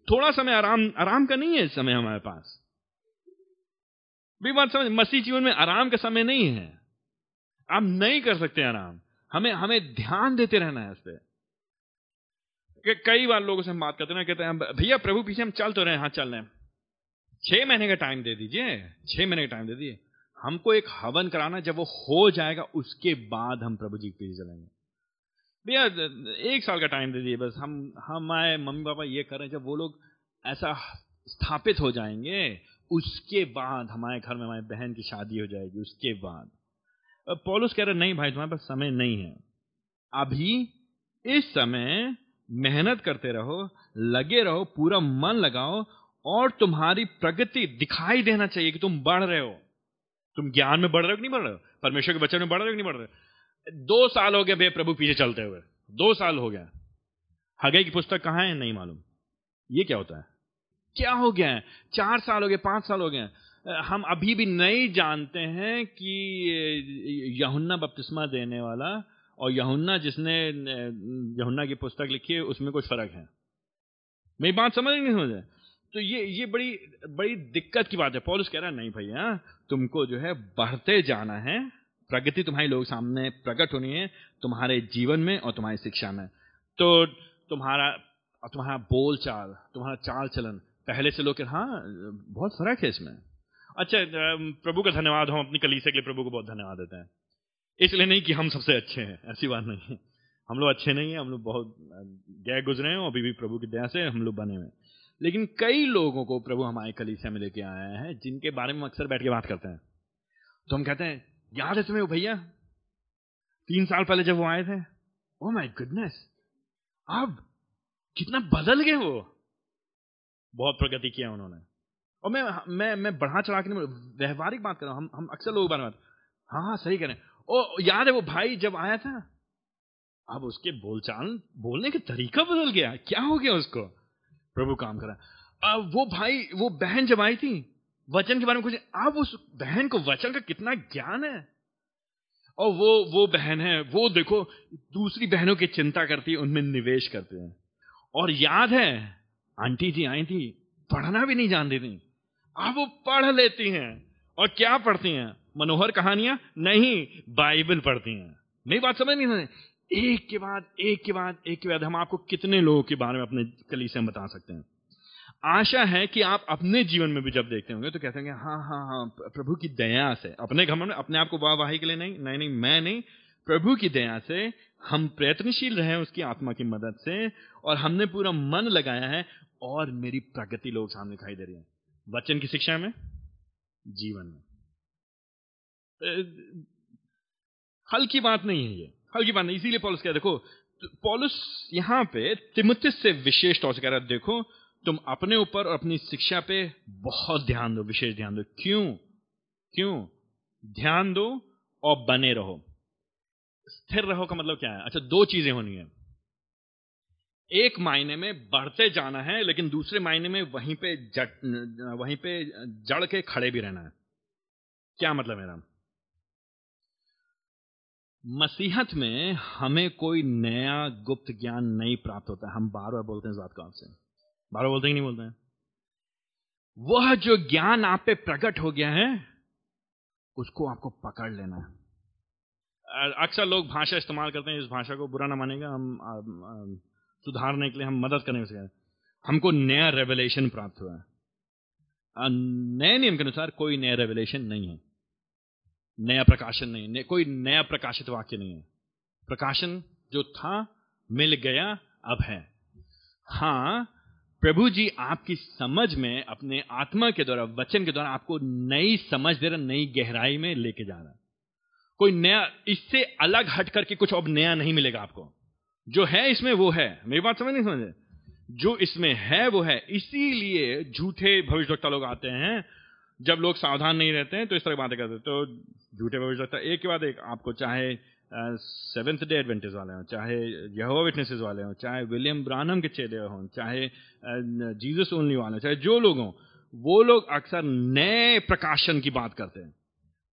थोड़ा समय आराम आराम का नहीं है समय हमारे पास। भी बात समझ, मसीह जीवन में आराम का समय नहीं है। आप नहीं कर सकते आराम। हमें हमें ध्यान देते रहना है इस पर कई बार लोगों से हम बात करते हैं कहते हैं भैया प्रभु पीछे हम चल तो रहे हैं हाँ चल रहे हैं। छह महीने का टाइम दे दीजिए, छह महीने का टाइम दे दीजिए। हमको एक हवन कराना, जब वो हो जाएगा, उसके बाद हम प्रभु जी के पीछे चलेंगे भैया, एक साल का टाइम दे दिए बस हम हम आए मम्मी पापा ये करें जब वो लोग ऐसा स्थापित हो जाएँगे, उसके बाद हमारे घर में हमारी बहन की शादी हो जाएगी, उसके बाद। पॉलुस कह रहे नहीं भाई, तुम्हारे पास समय नहीं है। अभी इस समय मेहनत करते रहो, लगे रहो, पूरा मन लगाओ और तुम्हारी प्रगति दिखाई देना चाहिए कि तुम बढ़ रहे हो। तुम ज्ञान में बढ़ रहे हो कि नहीं बढ़ रहे हो? परमेश्वर के बच्चों में बढ़ रहे हो कि नहीं बढ़ रहे दो साल हो गए भैया प्रभु पीछे चलते हुए। दो साल हो गया। हगे की पुस्तक कहाँ है, नहीं मालूम। ये क्या होता है? क्या हो गया है? चार साल हो गए, पाँच साल हो गए हम अभी भी नहीं जानते हैं कि यहुन्ना बपतिस्मा देने वाला और यहुन्ना जिसने, यहुन्ना की पुस्तक लिखी है, उसमें कुछ फ़र्क है। मेरी बात समझ नहीं समझ तो ये ये बड़ी बड़ी दिक्कत की बात है। पॉलिस कह रहा है, नहीं भैया, तुमको जो है बढ़ते जाना है। प्रगति तुम्हारी लोग सामने प्रकट होनी है, तुम्हारे जीवन में और तुम्हारी शिक्षा में। तो तुम्हारा तुम्हारा बोल चाल तुम्हारा चाल चलन पहले से लोग हाँ बहुत फ़र्क है इसमें। अच्छा प्रभु का धन्यवाद, हम अपनी कलीसे के लिए प्रभु को बहुत धन्यवाद देते हैं। इसलिए नहीं कि हम सबसे अच्छे हैं, ऐसी बात नहीं है। हम लोग अच्छे नहीं हैं, हम लोग बहुत गए गुजरे हैं और अभी भी प्रभु की दया से हम लोग बने हुए लेकिन कई लोगों को प्रभु हमारे कलीसिया में लेके आया है, जिनके बारे में अक्सर बैठ के बात करते हैं। तो हम कहते हैं, याद है तुम्हें वो भैया? तीन साल पहले जब वो आए थे? ओ माई गुडनेस अब कितना बदल गए वो! बहुत प्रगति किया उन्होंने। और मैं मैं मैं बढ़ा चढ़ा के व्यवहारिक बात कर रहा हूँ, हम हम अक्सर लोग बात हाँ हाँ सही करें ओ, याद है वो भाई जब आया था? अब उसके बोलचाल, बोलने का तरीका बदल गया। क्या हो गया उसको? प्रभु काम करा। अब वो भाई, वो बहन जब आई थी, वचन के बारे में कुछ, अब उस बहन को वचन का कितना ज्ञान है? और वो वो बहन है, वो देखो, दूसरी बहनों की चिंता करती है, उनमें निवेश करते हैं। और याद है, आंटी जी आई थी, पढ़ना भी नहीं जानती थी। अब वो पढ़ लेती हैं। और क्या पढ़ती हैं? मनोहर कहानियाँ? नहीं, बाइबल पढ़ती हैं। मेरी बात समझ नहीं एक के बाद, एक के बाद, एक के बाद हम आपको कितने लोगों के बारे में अपने कली से हम बता सकते हैं। आशा है कि आप अपने जीवन में भी जब देखते होंगे तो कहते होंगे हाँ हाँ हाँ प्रभु की दया से, अपने घमंड में, अपने आप को वाहवाही के लिए नहीं नहीं नहीं, मैं नहीं, प्रभु की दया से हम प्रयत्नशील रहे उसकी आत्मा की मदद से और हमने पूरा मन लगाया है और मेरी प्रगति लोग सामने दिखाई दे रही है। वचन की शिक्षा में? जीवन में। हल्की बात नहीं है ये। हल की बात नहीं, इसीलिए पॉलिस कह देखो पॉलिस यहाँ पे तिमुतिस से विशेष तौर से कह रहा है, देखो, तुम अपने ऊपर और अपनी शिक्षा पे बहुत ध्यान दो, विशेष ध्यान दो। क्यों? क्यों? ध्यान दो और बने रहो। स्थिर रहो का मतलब क्या है? अच्छा दो चीज़ें होनी है। एक मायने में बढ़ते जाना है, लेकिन दूसरे मायने में वहीं पे जड़ वहीं पे जड़ के खड़े भी रहना है। क्या मतलब मेरा? मसीहत में हमें कोई नया गुप्त ज्ञान नहीं प्राप्त होता। हम बार बार बोलते हैं इस बात को आपसे। बार बार बोलते ही नहीं बोलते हैं? वह जो ज्ञान आप पे प्रकट हो गया है, उसको आपको पकड़ लेना है। अक्सर लोग भाषा इस्तेमाल करते हैं, इस भाषा को बुरा ना मानेगा, हम सुधारने के लिए हम मदद करने के हमको नया रेवलेशन प्राप्त हुआ है। नए नियम के अनुसार कोई नया रेवलेशन नहीं है। नया प्रकाशन नहीं है। कोई नया प्रकाशित वाक्य नहीं है। प्रकाशन जो था, मिल गया, अब है। हाँ, प्रभु जी आपकी समझ में, अपने आत्मा के द्वारा, वचन के द्वारा आपको नई समझ दे रहा, नई गहराई में लेके जा रहा। कोई नया, इससे अलग हट करके कुछ अब नया नहीं मिलेगा आपको। जो है इसमें, वो है। मेरी बात समझ नहीं समझे? जो इसमें है, वो है। इसीलिए झूठे भविष्यवक्ता लोग आते हैं जब लोग सावधान नहीं रहते हैं तो इस तरह की बातें करते तो झूठे भविष्यवक्ता एक के बाद एक आपको चाहे सेवेंथ डे एडवेंटेज वाले हों, चाहे यहोवा विटनेसेस वाले हों, चाहे विलियम ब्रानम के चेले हों, चाहे जीसस ओनली वाले चाहे जो लोग हों, वो लोग अक्सर नए प्रकाशन की बात करते हैं।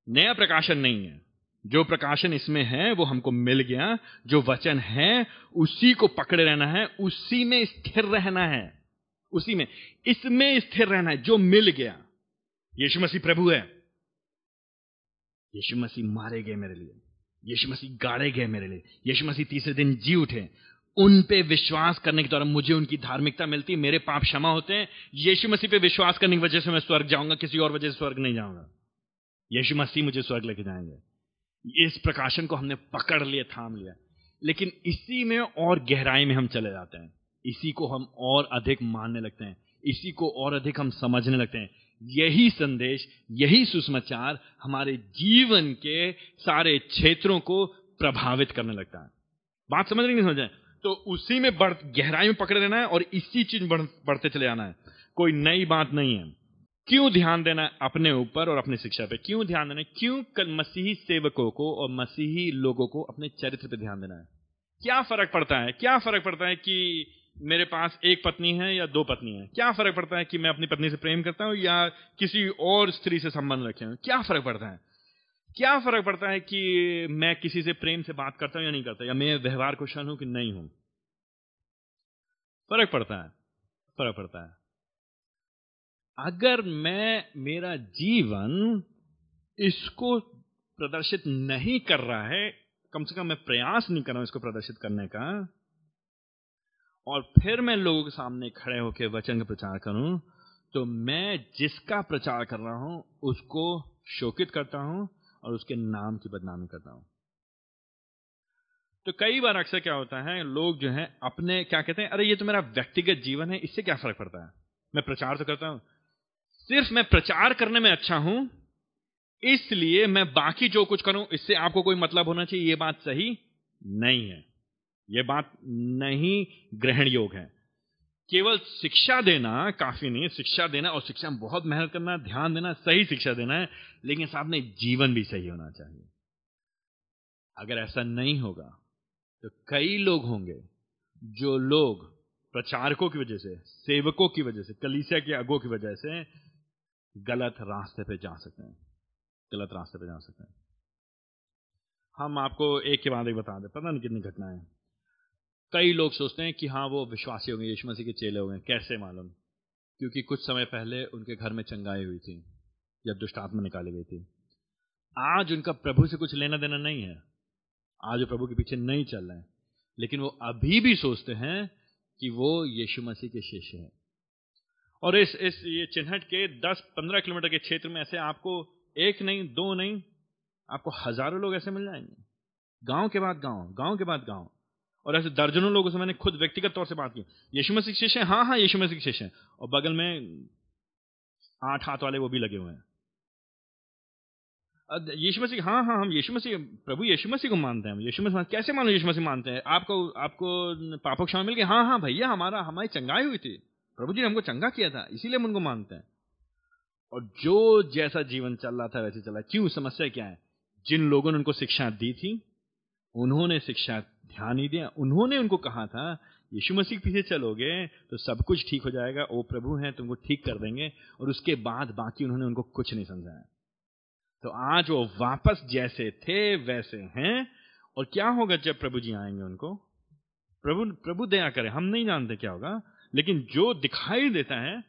नया प्रकाशन नहीं है। जो प्रकाशन इसमें है, वो हमको मिल गया। जो वचन है, उसी को पकड़े रहना है, उसी में स्थिर रहना है। उसी में, इसमें स्थिर रहना है, जो मिल गया। यीशु मसीह प्रभु है। यीशु मसीह मारे गए मेरे लिए। यीशु मसीह गाड़े गए मेरे लिए। यीशु मसीह तीसरे दिन जी उठे। उन पे विश्वास करने के द्वारा मुझे उनकी धार्मिकता मिलती मेरे पाप क्षमा होते हैं। यीशु मसीह पे विश्वास करने की वजह से मैं स्वर्ग जाऊँगा, किसी और वजह से स्वर्ग नहीं जाऊँगा। यीशु मसीह मुझे स्वर्ग लेके जाएँगे। इस प्रकाशन को हमने पकड़ लिया, थाम लिया। लेकिन इसी में और गहराई में हम चले जाते हैं। इसी को हम और अधिक मानने लगते हैं। इसी को और अधिक हम समझने लगते हैं। यही संदेश यही सुसमाचार हमारे जीवन के सारे क्षेत्रों को प्रभावित करने लगता है। बात समझ नहीं समझ तो उसी में बढ़ गहराई में पकड़े रहना है और इसी चीज़ बढ़, बढ़ते चले जाना है। कोई नई बात नहीं है। क्यों ध्यान देना है अपने ऊपर और अपनी शिक्षा पे? क्यों ध्यान देना है? क्यों कल मसीही सेवकों को और मसीही लोगों को अपने चरित्र पे ध्यान देना है? क्या फ़र्क पड़ता है? क्या फ़र्क पड़ता है कि मेरे पास एक पत्नी है या दो पत्नी है? क्या फ़र्क पड़ता है कि मैं अपनी पत्नी से प्रेम करता हूँ या किसी और स्त्री से संबंध रखे हूँ क्या फ़र्क पड़ता है? क्या फ़र्क पड़ता है कि मैं किसी से प्रेम से बात करता हूँ या नहीं करता? या मैं व्यवहार कुशल हूँ कि नहीं हूँ? फ़र्क पड़ता है, फ़र्क पड़ता है। अगर मैं, मेरा जीवन इसको प्रदर्शित नहीं कर रहा है, कम से कम मैं प्रयास नहीं कर रहा हूँ इसको प्रदर्शित करने का और फिर मैं लोगों के सामने खड़े होकर वचन का प्रचार करूँ तो मैं जिसका प्रचार कर रहा हूँ, उसको शोकित करता हूँ और उसके नाम की बदनामी करता हूँ। तो कई बार अक्सर क्या होता है, लोग जो है, अपने क्या कहते हैं, अरे ये तो मेरा व्यक्तिगत जीवन है, इससे क्या फ़र्क पड़ता है? मैं प्रचार तो करता हूँ। सिर्फ़ मैं प्रचार करने में अच्छा हूँ, इसलिए मैं बाकी जो कुछ करूँ, इससे आपको कोई मतलब होना चाहिए, ये बात सही नहीं है। ये बात नहीं ग्रहण योग है। केवल शिक्षा देना काफ़ी नहीं है शिक्षा देना और शिक्षा में बहुत मेहनत करना, ध्यान देना, सही शिक्षा देना है, लेकिन साथ में जीवन भी सही होना चाहिए। अगर ऐसा नहीं होगा तो कई लोग होंगे जो लोग प्रचारकों की वजह से, सेवकों की वजह से, कलीसिया के अगों की वजह से गलत रास्ते पे जा सकते हैं। गलत रास्ते पे जा सकते हैं। हम आपको एक के बाद एक बता दें, पता नहीं कितनी घटनाएँ कई लोग सोचते हैं कि हाँ वो विश्वासी होंगे, यीशु मसीह के चेले होंगे, कैसे मालूम? क्योंकि कुछ समय पहले उनके घर में चंगाई हुई थी जब दुष्ट आत्मा निकाली गई थी। आज उनका प्रभु से कुछ लेना देना नहीं है। आज वो प्रभु के पीछे नहीं चल रहे हैं। लेकिन वो अभी भी सोचते हैं कि वो यीशु मसीह के शिष्य हैं। और इस इस ये चिन्हट के 10-15 किलोमीटर के क्षेत्र में ऐसे आपको एक नहीं, दो नहीं, आपको हज़ारों लोग ऐसे मिल जाएँगे। गाँव के बाद गाँव गाँव के बाद गाँव। और ऐसे दर्जनों लोगों से मैंने खुद व्यक्तिगत तौर से बात की। यीशु मसीह शिष्य हैं? हाँ हाँ यीशु मसीह शिष्य हैं। और बगल में आठ हाथ वाले वो भी लगे हुए हैं। यीशु मसीह हाँ हाँ हम यीशु मसीह, प्रभु यीशु मसीह को मानते हैं। यीशु मसीह, कैसे मानो यीशु मसीह मानते हैं? आपको आपको पापों क्षमा मिल गया? हाँ हाँ भैया, हमारा, हमारी चंगाई हुई थी। प्रभु जी ने हमको चंगा किया था, इसीलिए हम उनको मानते हैं। और जो जैसा जीवन चल रहा था, वैसे चला क्यों? समस्या क्या है? जिन लोगों ने उनको शिक्षा दी थी उन्होंने शिक्षा ध्यान नहीं दिया। उन्होंने उनको कहा था, यीशु मसीह, पीछे चलोगे तो सब कुछ ठीक हो जाएगा। वो प्रभु हैं, तुमको ठीक कर देंगे। और उसके बाद बाकी उन्होंने उनको कुछ नहीं समझाया। तो आज वो वापस जैसे थे, वैसे हैं। और क्या होगा जब प्रभु जी आएँगे उनको? प्रभु प्रभु दया करे, हम नहीं जानते क्या होगा। लेकिन जो दिखाई देता है,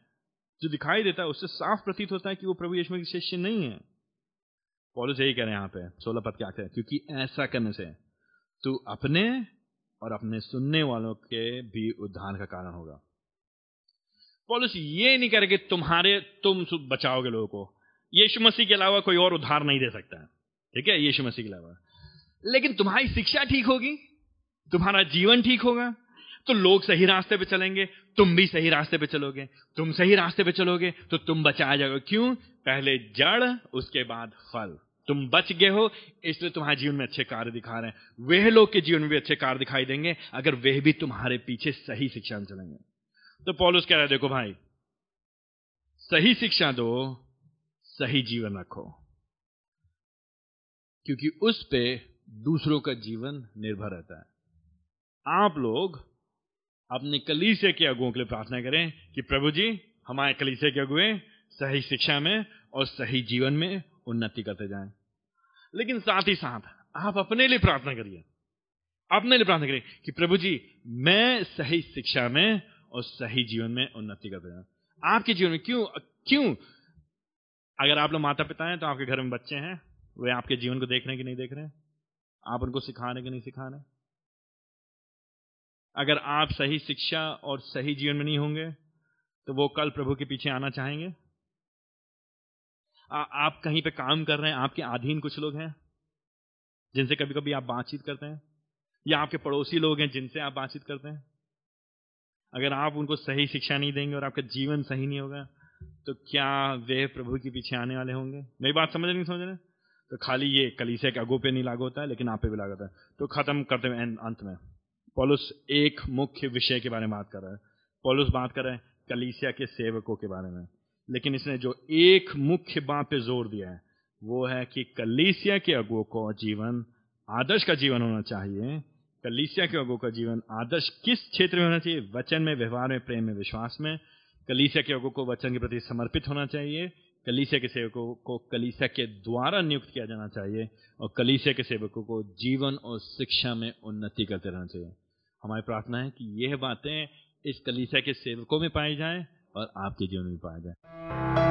जो दिखाई देता है, उससे साफ़ प्रतीत होता है कि वो प्रभु यीशु के शिष्य नहीं है। पॉलिस यही कह रहे हैं यहाँ पे, सोलह पद क्या करें क्योंकि ऐसा करने से तू अपने और अपने सुनने वालों के भी उद्धार का कारण होगा। पॉलिस, ये नहीं करेगा तुम्हारे, तुम बचाओगे लोगों को। यीशु मसीह के अलावा कोई और उद्धार नहीं दे सकता। है ठीक है? यीशु मसीह के अलावा। लेकिन तुम्हारी शिक्षा ठीक होगी, तुम्हारा जीवन ठीक होगा तो लोग सही रास्ते पे चलेंगे, तुम भी सही रास्ते पे चलोगे। तुम सही रास्ते पे चलोगे तो तुम बचाया जाओगे। क्यों? पहले जड़, उसके बाद फल। तुम बच गए हो, इसलिए तुम्हारे जीवन में अच्छे कार्य दिखा रहे हैं। वह लोग के जीवन में भी अच्छे कार्य दिखाई देंगे, अगर वह भी तुम्हारे पीछे सही शिक्षा में चलेंगे। तो पॉलुस कह रहे देखो भाई, सही शिक्षा दो, सही जीवन रखो। क्योंकि उस पे दूसरों का जीवन निर्भर रहता है। आप लोग अपने कलीसे के अगुओं के लिए प्रार्थना करें कि प्रभु जी, हमारे कलीसे के अगुए सही शिक्षा में और सही जीवन में उन्नति करते जाएँ। लेकिन साथ ही साथ, आप अपने लिए प्रार्थना करिए। अपने लिए प्रार्थना करिए कि प्रभु जी, मैं सही शिक्षा में और सही जीवन में उन्नति करते जाऊँ। आपके जीवन में क्यों क्यों? अगर आप लोग माता पिता हैं तो आपके घर में बच्चे हैं, वे आपके जीवन को देख रहे हैं कि नहीं देख रहे हैं। आप उनको सिखा रहे कि नहीं सिखा रहे अगर आप सही शिक्षा और सही जीवन में नहीं होंगे तो वो कल प्रभु के पीछे आना चाहेंगे। आ, आप कहीं पे काम कर रहे हैं आपके अधीन कुछ लोग हैं जिनसे कभी कभी आप बातचीत करते हैं या आपके पड़ोसी लोग हैं जिनसे आप बातचीत करते हैं? अगर आप उनको सही शिक्षा नहीं देंगे और आपका जीवन सही नहीं होगा तो क्या वे प्रभु के पीछे आने वाले होंगे? मेरी बात समझ नहीं समझ रहे तो खाली ये कलीसिया के अगो पे नहीं लागू होता है लेकिन आप पे भी लागू होता है। तो खत्म करते हुए अंत में। पॉलुस एक मुख्य विषय के बारे में बात कर रहा है। पॉलुस बात कर रहे हैं कलीसिया के सेवकों के बारे में। लेकिन इसने जो एक मुख्य बात पे ज़ोर दिया है, वो है कि कलीसिया के अगुओं को जीवन, आदर्श का जीवन होना चाहिए। कलीसिया के अगुओं का जीवन आदर्श किस क्षेत्र में होना चाहिए? वचन में, व्यवहार में, प्रेम में, विश्वास में। कलीसिया के अगुओं को वचन के प्रति समर्पित होना चाहिए। कलीसिया के सेवकों को कलीसिया के द्वारा नियुक्त किया जाना चाहिए और कलीसिया के सेवकों को जीवन और शिक्षा में उन्नति करते रहना चाहिए। हमारी प्रार्थना है कि यह बातें इस कलीसिया के सेवकों में पाई जाएँ। और आपके जीवन में पाया जाए